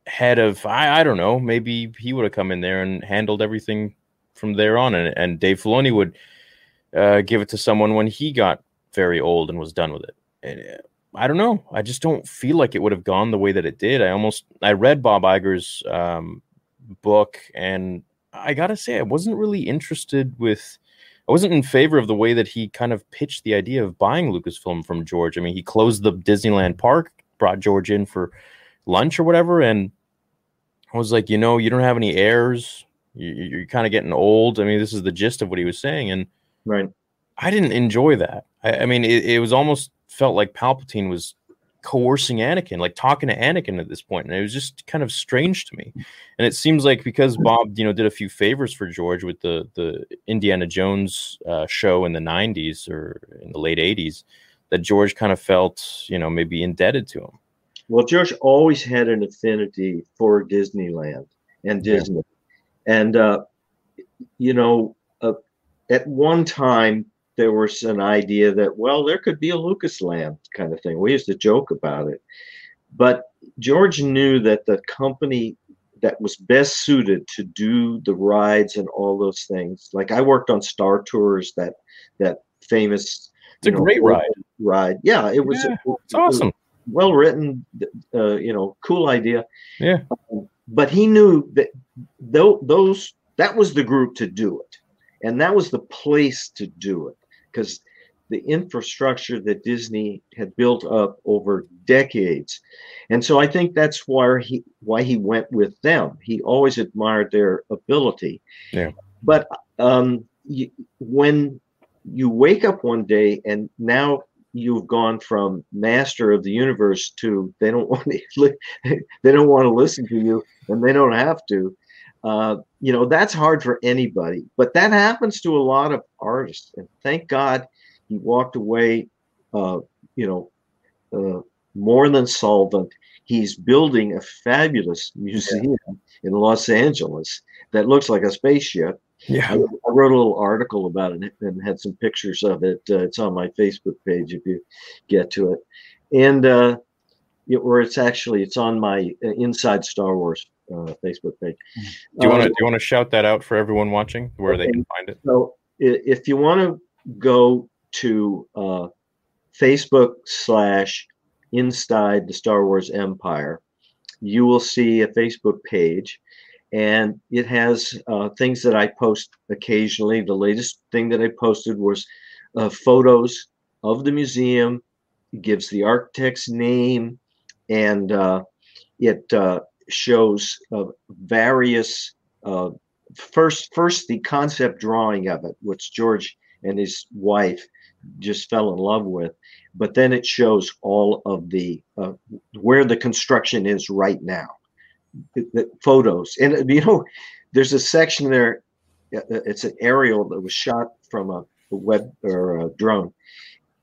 head of I I don't know. Maybe he would have come in there and handled everything from there on, and and Dave Filoni would uh, give it to someone when he got very old and was done with it. And, uh, I don't know. I just don't feel like it would have gone the way that it did. I almost I read Bob Iger's um, book, and I gotta say I wasn't really interested with. I wasn't in favor of the way that he kind of pitched the idea of buying Lucasfilm from George. I mean, he closed the Disneyland park, brought George in for lunch or whatever, and I was like, you know, you don't have any heirs. You, are kind of getting old. I mean, this is the gist of what he was saying, and Right. I didn't enjoy that. I, I mean, it, it, was almost felt like Palpatine was coercing Anakin, like talking to Anakin at this point, and it was just kind of strange to me. And it seems like because Bob, you know, did a few favors for George with the the Indiana Jones uh, show in the '90s or in the late '80s, that George kind of felt, you know, maybe indebted to him. Well, George always had an affinity for Disneyland and Disney, yeah. and uh, you know, at one time there was an idea that well there could be a lucasland kind of thing. We used to joke about it. But george knew that the company that was best suited to do the rides and all those things like i worked on star tours that that famous it's a know, great ride. ride. Yeah it was yeah, it's awesome. well written uh, you know cool idea. Yeah. Um, but he knew that th- those that was the group to do it and that was the place to do it because the infrastructure that Disney had built up over decades. And so I think that's why he why he went with them. He always admired their ability. Yeah. But um, you, when you wake up one day and now you've gone from master of the universe to they don't (laughs) want to they don't want to listen to you and they don't have to uh, you know, that's hard for anybody, but that happens to a lot of artists. And thank God he walked away, uh, you know, uh, more than solvent. He's building a fabulous museum yeah. in Los Angeles that looks like a spaceship. Yeah, I, I, wrote a little article about it and had some pictures of it. Uh, it's on my Facebook page if you get to it, and uh, it, where it's actually it's on my uh, Inside Star Wars uh, Facebook page. Do you want to do you want to shout that out for everyone watching where okay. they can find it? So if you want to go to uh, Facebook slash Inside the Star Wars Empire, you will see a Facebook page, and it has uh, things that I post occasionally. The latest thing that I posted was uh, photos of the museum. It gives the architect's name, and uh, it uh, shows uh, various uh, first first the concept drawing of it, which George and his wife just fell in love with, but then it shows all of the uh, where the construction is right now, the, the photos, and you know, there's a section there. Uh, it's an aerial that was shot from a, a web or a drone,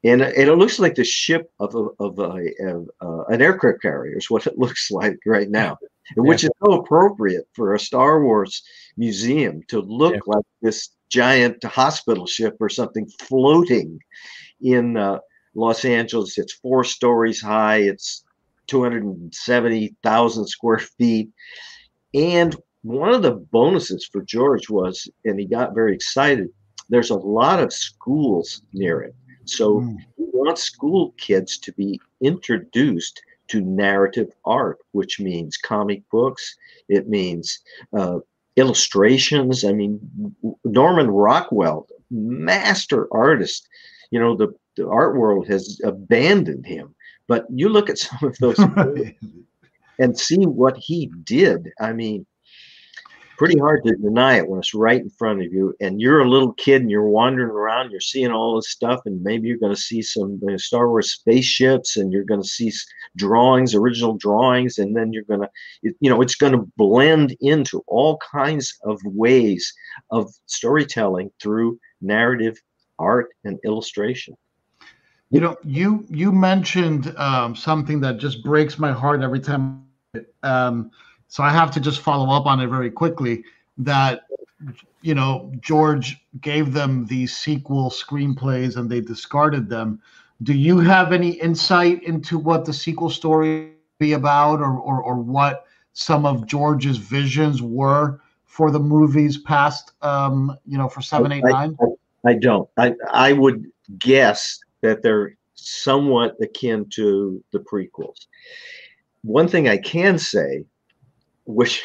and, and it looks like the ship of a, of a, of, uh, an aircraft carrier is what it (laughs) looks like right now, yeah. which is so appropriate for a Star Wars museum to look yeah. like this giant hospital ship or something floating in uh, Los Angeles. It's four stories high. It's 270,000 square feet. And one of the bonuses for George was, and he got very excited, there's a lot of schools near it. So mm. we want school kids to be introduced to narrative art, which means comic books. It means uh, illustrations. I mean, Norman Rockwell, master artist. You know, the, the art world has abandoned him. But you look at some of those (laughs) and see what he did. I mean, pretty hard to deny it when it's right in front of you and you're a little kid and you're wandering around you're seeing all this stuff and maybe you're going to see some uh, star wars spaceships and you're going to see drawings original drawings and then you're going to you know it's going to blend into all kinds of ways of storytelling through narrative art and illustration. You know you you mentioned um, something that just breaks my heart every time um, so I have to just follow up on it very quickly that you know George gave them these sequel screenplays and they discarded them. Do you have any insight into what the sequel story be about or or, or what some of George's visions were for the movies past um, you know for seven, eight, nine? I, I don't. I I would guess that they're somewhat akin to the prequels. One thing I can say which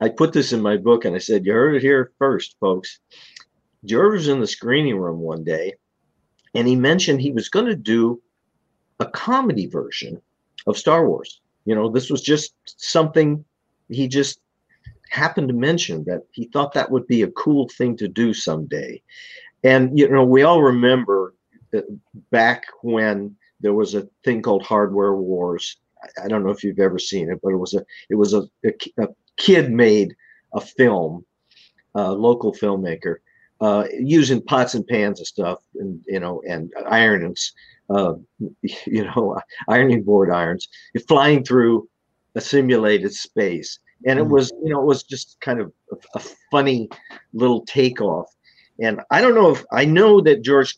I put this in my book and I said, You heard it here first, folks. George was in the screening room one day and he mentioned he was going to do a comedy version of Star Wars. You know, this was just something he just happened to mention that he thought that would be a cool thing to do someday. And, you know, we all remember uh, back when there was a thing called Hardware Wars I don't know if you've ever seen it, but it was a it was a, a, a kid made a film, a local filmmaker, uh, using pots and pans and stuff, and you know, and irons, uh, (laughs) you know, ironing board irons, flying through a simulated space, and it hmm. was you know it was just kind of a, a funny little takeoff. And I don't know if I know that George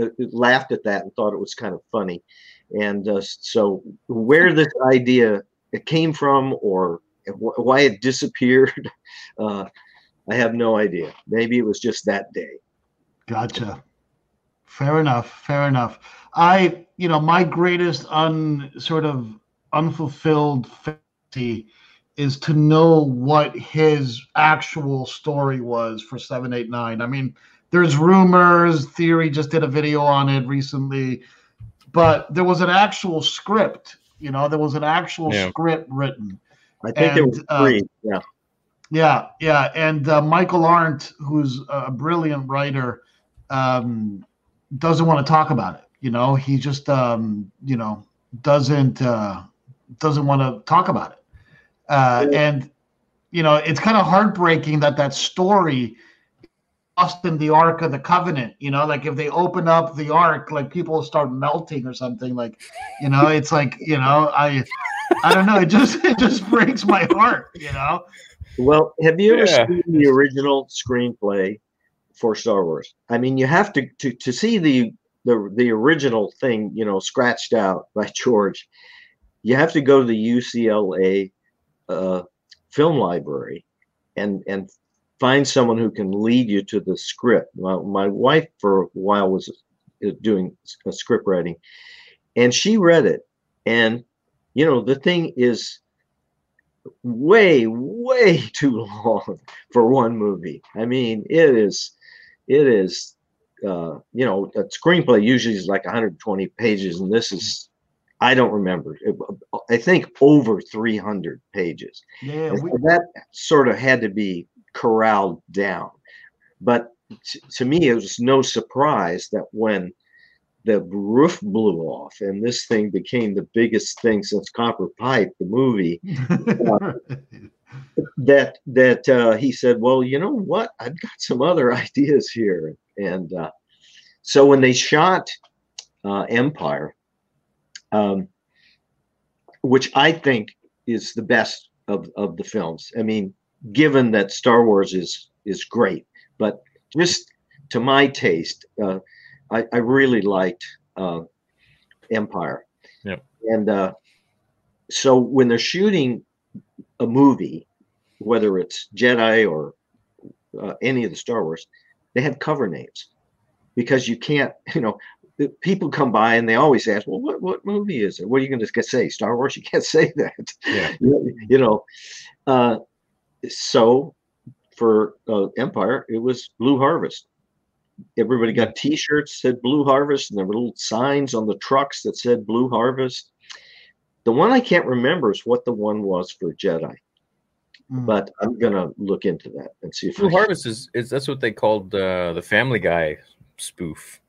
uh, laughed at that and thought it was kind of funny and uh, so, where this idea came from or why it disappeared, (laughs) uh, I have no idea. Maybe it was just that day. Gotcha. Fair enough. Fair enough. I, you know, my greatest un sort of unfulfilled fantasy is to know what his actual story was for 789. I mean, there's rumors, theory just did a video on it recently but there was an actual script. You know, there was an actual yeah. script written. I think and, there was uh, three. Uh, yeah. Yeah, yeah, and uh, Michael Arndt, who's a brilliant writer, um, doesn't want to talk about it. You know, he just, um, you know, doesn't uh, doesn't want to talk about it. Uh, and you know, it's kind of heartbreaking that that story lost in the Ark of the Covenant. You know, like if they open up the Ark, like people start melting or something. Like, you know, it's like you know, I, I don't know. It just (laughs) it just breaks my heart. You know. Well, have you ever Yeah. seen the original screenplay for Star Wars? I mean, you have to to to see the the the original thing, you know, scratched out by George. You have to go to the UCLA uh, film library and and find someone who can lead you to the script. My, my wife for a while was uh, doing a script writing, and she read it, and you know the thing is way way (laughs) too long for one movie. I mean it is it is uh you know a screenplay usually is like 120 pages and this is i don't remember. I think over 300 pages. Yeah, we, that sort of had to be corralled down but t- to me it was no surprise that when the roof blew off and this thing became the biggest thing since copper pipe the movie (laughs) (laughs) that that uh, he said, "Well, you know what? I've got some other (laughs) ideas here." And uh, so when they shot uh, Empire, um, which I think is the best of of the films. I mean, given that Star Wars is is great, but just to my taste, uh, I, I really liked uh, Empire. Yep. And uh, so when they're shooting a movie, whether it's Jedi or uh, any of the Star Wars, they have cover names because you can't, (laughs) you know, people come by and they always ask, well, what, what movie is it? What are you going to say? Star Wars? You can't say that. Yeah. you (laughs) you know, uh, so for uh, Empire, it was Blue Harvest. Everybody got T-shirts that said Blue Harvest, and there were little signs on the trucks that said Blue Harvest. The one I can't remember is what the one was for Jedi, Mm. but I'm gonna look into that and see if Blue I- Harvest is, is that's what they called uh, the Family Guy spoof,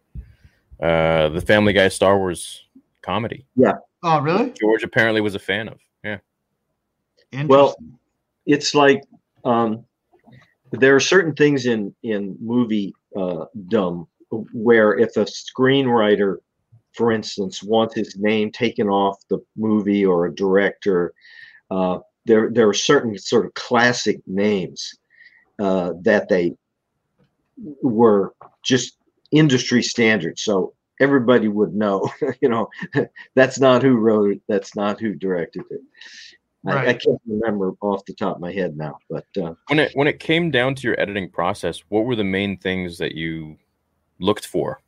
uh, the Family Guy Star Wars comedy. Yeah. Oh, really? George apparently was a fan of. Yeah, Interesting. Well, it's like um, there are certain things in in movie uh, dumb where if a screenwriter, for instance, wants his name taken off the movie or a director, uh, there there are certain sort of classic names uh, that they were just industry standards. So everybody would know, (laughs) you know, (laughs) that's not who wrote it, that's not who directed it. I, I can't remember off the top of my head now, but uh, when it when it came down to your editing process, what were the main things that you looked for?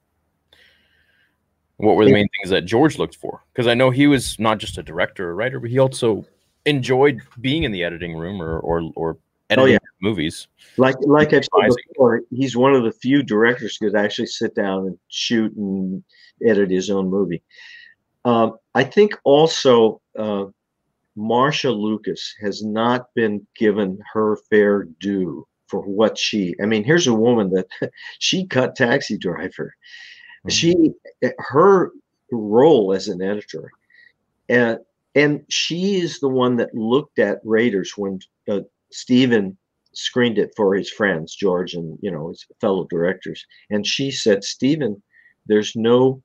What were the main things that George looked for? Because I know he was not just a director or writer, but he also enjoyed being in the editing room or or, or editing yeah. movies. like like I've said before, he's one of the few directors who could actually sit down and shoot and edit his own movie. Um, I think also uh, Marcia Lucas has not been given her fair due for what she. I mean, here's a woman that (laughs) she cut Taxi Driver. She her role as an editor, and and she is the one that looked at Raiders when uh, Steven screened it for his friends, George and you know his fellow directors, and she said, "Steven, there's no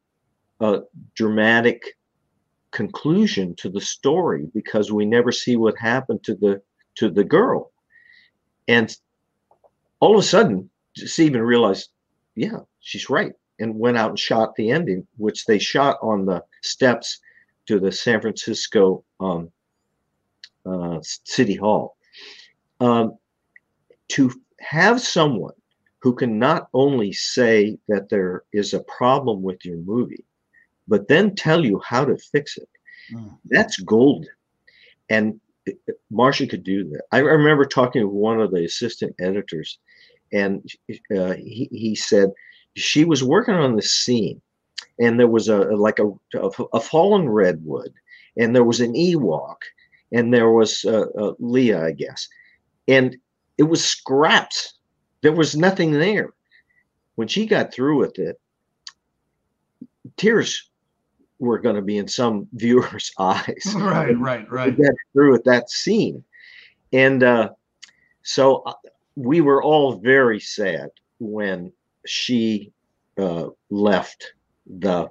uh, dramatic conclusion to the story because we never see what happened to the to the girl." And all of a sudden, Steven realized, "Yeah, she's right," and went out and shot the ending, which they shot on the steps to the San Francisco um, uh, City Hall um, to have someone who can not only say that there is a problem with your movie, but then tell you how to fix it. Mm. That's gold. And it- Marcia could do that. I remember talking to one of the assistant editors, and uh, he, he said she was working on the scene, and there was a like a, a, a fallen redwood, and there was an Ewok, and there was uh, uh, Leia, I guess, and it was scraps. There was nothing there. When she got through with it, tears were going to be in some (laughs) viewers' (laughs) eyes. (laughs) right, right, right. got through with that scene, and uh, so uh, we were all very sad when she uh, left the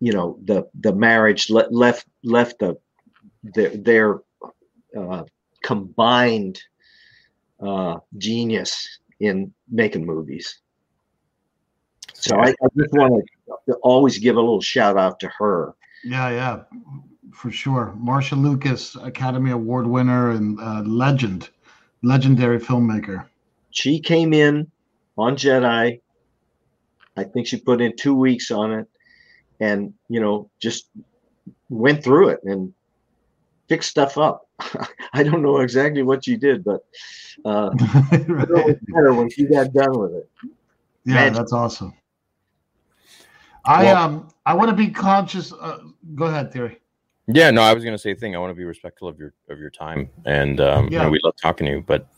you know the the marriage le- left left the their, their uh, combined uh, genius in making movies. So I, I just want to always give a little shout out to her. Yeah, yeah, for sure. Marcia Lucas, Academy Award winner and uh, legend, legendary filmmaker. She came in on Jedi. I think she put in two weeks on it, and you know just went through it and fixed stuff up. (laughs) I don't know exactly what she did, but uh, (laughs) right. better when she got done with it. Yeah, Magic. that's awesome. I well, um I want to be conscious. Uh, go ahead, Theory. Yeah, no, I was going to say a thing. I want to be respectful of your of your time, and um, yeah. you know, we love talking to you, but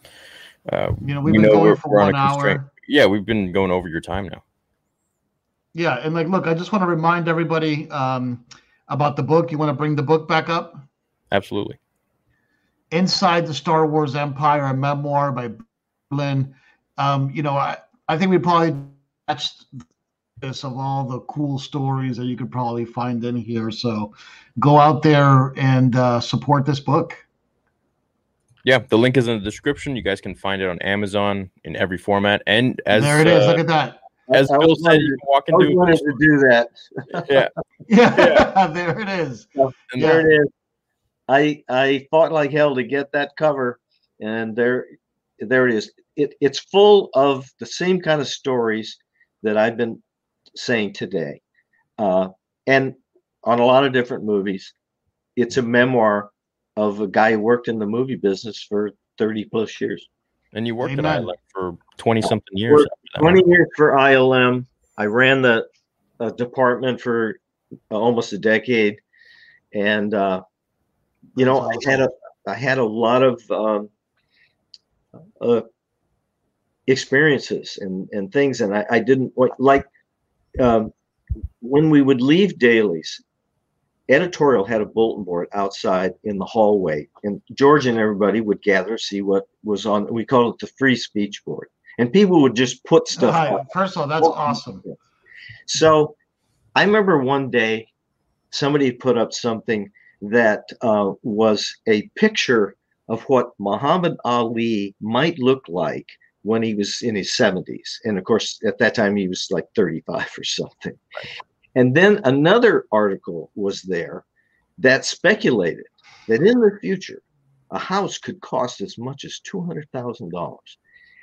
uh, you know, we've been going for one hour. Yeah, we've been going over your time now. Yeah, and like, look, I just want to remind everybody um, about the book. You want to bring the book back up? Absolutely. Inside the Star Wars Empire, a memoir by Kimberlin. Um, you know, I, I think we probably touched this of all the cool stories that you could probably find in here. So go out there and uh, support this book. Yeah, the link is in the description. You guys can find it on Amazon in every format. And as there it is, uh, look at that. As I, Bill I said, you can walk into. I wanted to do that. yeah. (laughs) yeah, yeah. (laughs) there it is. And yeah. there it is. I I fought like hell to get that cover, and there there it is. It, it's full of the same kind of stories that I've been saying today, uh, and on a lot of different movies. It's a memoir of a guy who worked in the movie business for 30 plus years. And you worked Amen. at ILM for 20 something years. 20 years for ILM. I ran the uh, department for uh, almost a decade. And, uh, you know, I had a, I had a lot of um, uh, experiences and, and things. And I, I didn't like um, when we would leave dailies, editorial had a bulletin board outside in the hallway, and George and everybody would gather, see what was on. We called it the free speech board, and people would just put stuff. Hi, first of all, that's awesome. So, I remember one day somebody put up something that uh, was a picture of what Muhammad Ali might look like when he was in his 70s. And of course, at that time, he was like 35 or something. And then another article was there that speculated that in the future, a house could cost as much as $200,000.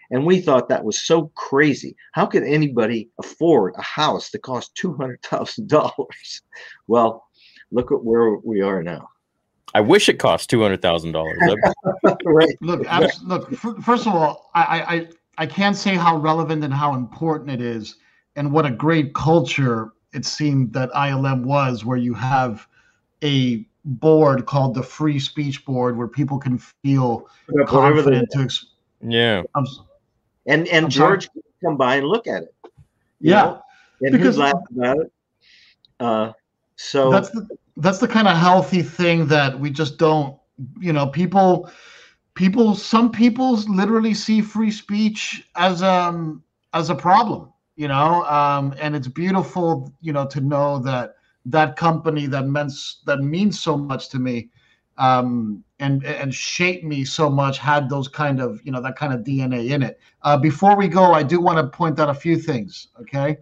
And we thought that was so crazy. How could anybody afford a house that cost $200,000? Well, look at where we are now. I wish it cost two hundred thousand dollars. (laughs) right. Look, abs- look. First of all, I, I I can't say how relevant and how important it is, and what a great culture it seemed that ILM was, where you have a board called the Free Speech Board, where people can feel confident to. Ex- yeah. I'm, and and I'm George sorry? come by and look at it. Yeah. Know? And because he laughed about it. Uh, so that's the that's the kind of healthy thing that we just don't you know people people some people literally see free speech as um as a problem you know um and it's beautiful you know to know that that company that means that means so much to me um and and shaped me so much had those kind of you know that kind of dna in it. Uh, before we go i do want to point out a few things okay?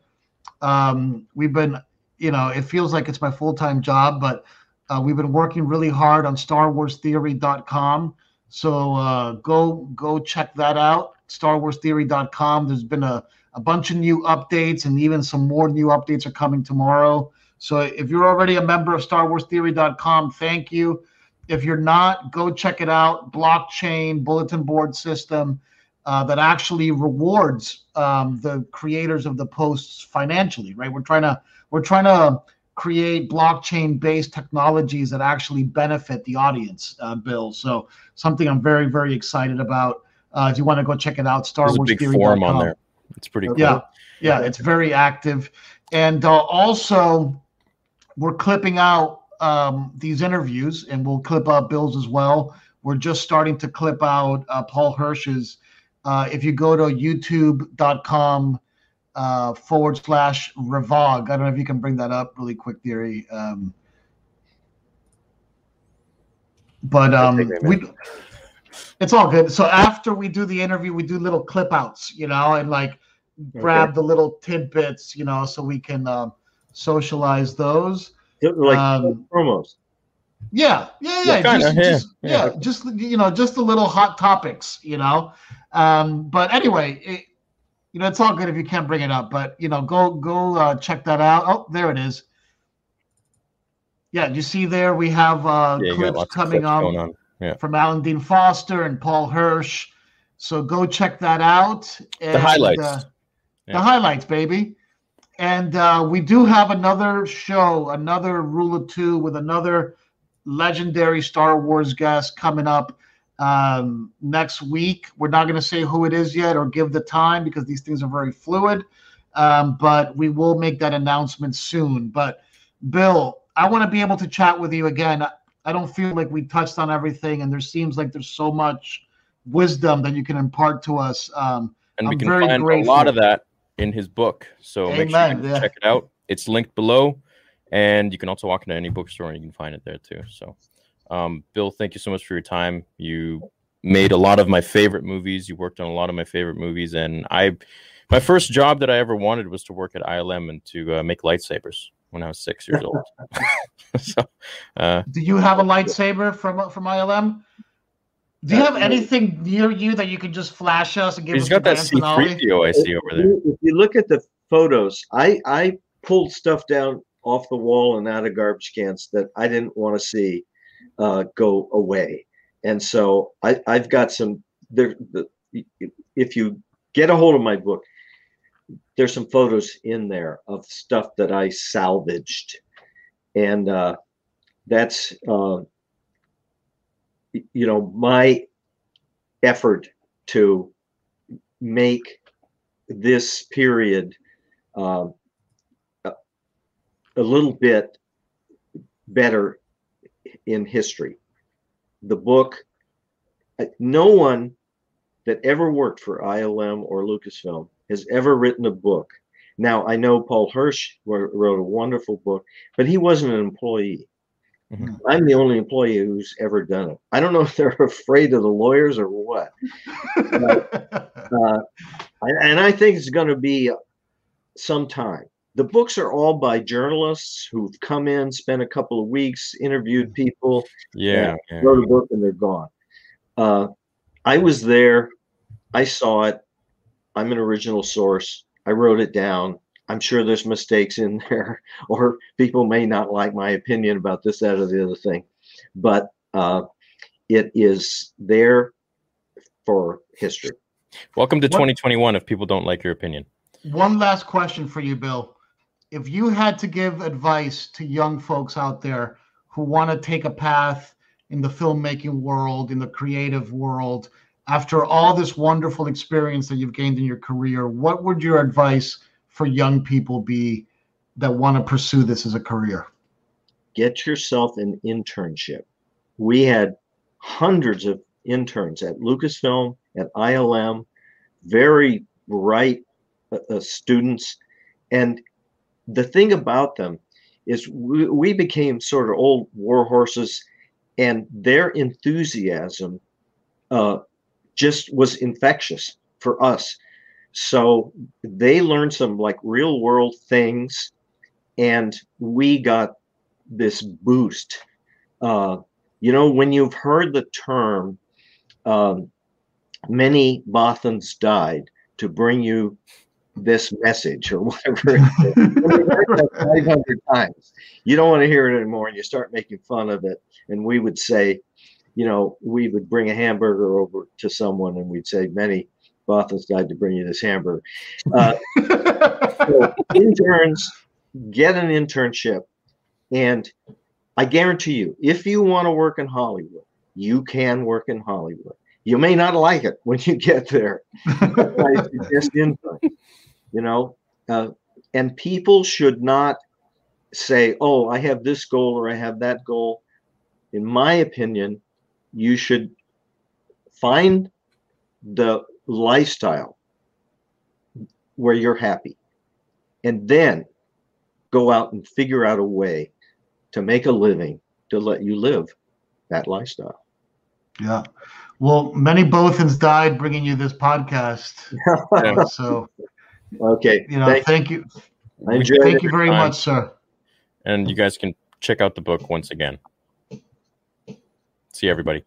Um we've been you know, it feels like it's my full time job, but uh, we've been working really hard on StarWarsTheory.com. So uh, go go check that out, StarWarsTheory.com. There's been a, a bunch of new updates, and even some more new updates are coming tomorrow. So if you're already a member of StarWarsTheory.com, thank you. If you're not, go check it out. Blockchain bulletin board system uh, that actually rewards um, the creators of the posts financially. Right? We're trying to we're trying to create blockchain based technologies that actually benefit the audience uh, bill. So something i'm very very excited about. Uh, if you want to go check it out star There's wars a big forum on there. It's pretty cool. yeah yeah it's very active. And uh, also we're clipping out um, these interviews and we'll clip out bill's as well. We're just starting to clip out uh, paul hirsch's uh, if you go to youtube.com uh, forward slash Revog. I don't know if you can bring that up really quick, Theory. Um, but um, we it's all good. So after we do the interview, we do little clip outs, you know, and like grab the little tidbits, you know, so we can um, socialize those. Like Um, promos. Yeah, yeah, yeah. Yeah, kinda, just, yeah, just, yeah, just you know, just the little hot topics, you know. Um, but anyway, it, you know, it's all good if you can't bring it up, but you know, go go uh, check that out. Oh, there it is. Yeah, you see there we have uh, Yeah, clips coming clips on, on. Yeah. from Alan Dean Foster and Paul Hirsch. So go check that out. And, highlights. uh, Yeah. The highlights, baby. And uh, we do have another show, another Rule of Two with another legendary Star Wars guest coming up um, next week. We're not going to say who it is yet or give the time because these things are very fluid. Um, but we will make that announcement soon. But Bill, I want to be able to chat with you again. I- don't feel like we touched on everything, and there seems like there's so much wisdom that you can impart to us. Um, and we I'm can very find a lot of that in his book. So make sure you yeah. check it out. It's linked below, and you can also walk into any bookstore and you can find it there too. So, um, Bill, thank you so much for your time. You made a lot of my favorite movies. You worked on a lot of my favorite movies, and I, my first job that I ever wanted was to work at ILM and to uh, make lightsabers when I was six years old. (laughs) (laughs) so, uh, Do you have a lightsaber from from ILM? Do you have anything near you that you can just flash us and give he's us got that dance finale? C3PO I see over there. If you look at the photos, I I pulled stuff down off the wall and out of garbage cans that I didn't want to see uh, go away, and so I I've got some there. The, if you get a hold of my book, there's some photos in there of stuff that I salvaged, and uh, that's uh, you know my effort to make this period a, a little bit better in history. The book, uh, no one that ever worked for ILM or Lucasfilm has ever written a book. Now, I know Paul Hirsch wrote a wonderful book, but he wasn't an employee. Mhm. I'm the only employee who's ever done it. I don't know (laughs) if they're afraid of the lawyers or what. (laughs) Uh, and and I think it's going to be some time. The books are all by journalists who've come in, spent a couple of weeks, interviewed people, Yeah, yeah. wrote a book, and they're gone. Uh, I was there. I saw it. I'm an original source. I wrote it down. I'm sure there's mistakes in (laughs) there, or people may not like my opinion about this, that, or the other thing. But uh, it is there for history. Welcome to What- 2021. If people don't like your opinion, One last question for you, Bill. If you had to give advice to young folks out there who want to take a path in the filmmaking world, in the creative world, after all this wonderful experience that you've gained in your career, what would your advice for young people be that want to pursue this as a career? get yourself an internship. We had hundreds of interns at Lucasfilm, at ILM, very bright uh, uh, students. And the thing about them is we, we became sort of old war horses, and their enthusiasm uh, just was infectious for us. So they learned some like real world things, and we got this boost. Uh, you know, when you've heard the term, um, many Bothans died to bring you this message or (laughs) whatever, it is. When you heard that 500 times, you don't want to hear it anymore and you start making fun of it. And we would say, you know, we would bring a hamburger over to someone and we'd say, many Bothans died to bring you this hamburger. Uh, (laughs) so interns get an internship and i guarantee you if you want to work in hollywood you can work in hollywood you may not like it when you get there I suggest (laughs) intern, you know uh, and people should not say oh i have this goal or i have that goal in my opinion you should find the lifestyle where you're happy and then go out and figure out a way to make a living to let you live that lifestyle. Yeah. Well, many Bothans died bringing you this podcast. (laughs) Yeah. So, okay. you know, Thank- thank you. I Thank you very time. much, sir. And you guys can check out the book once again. See everybody.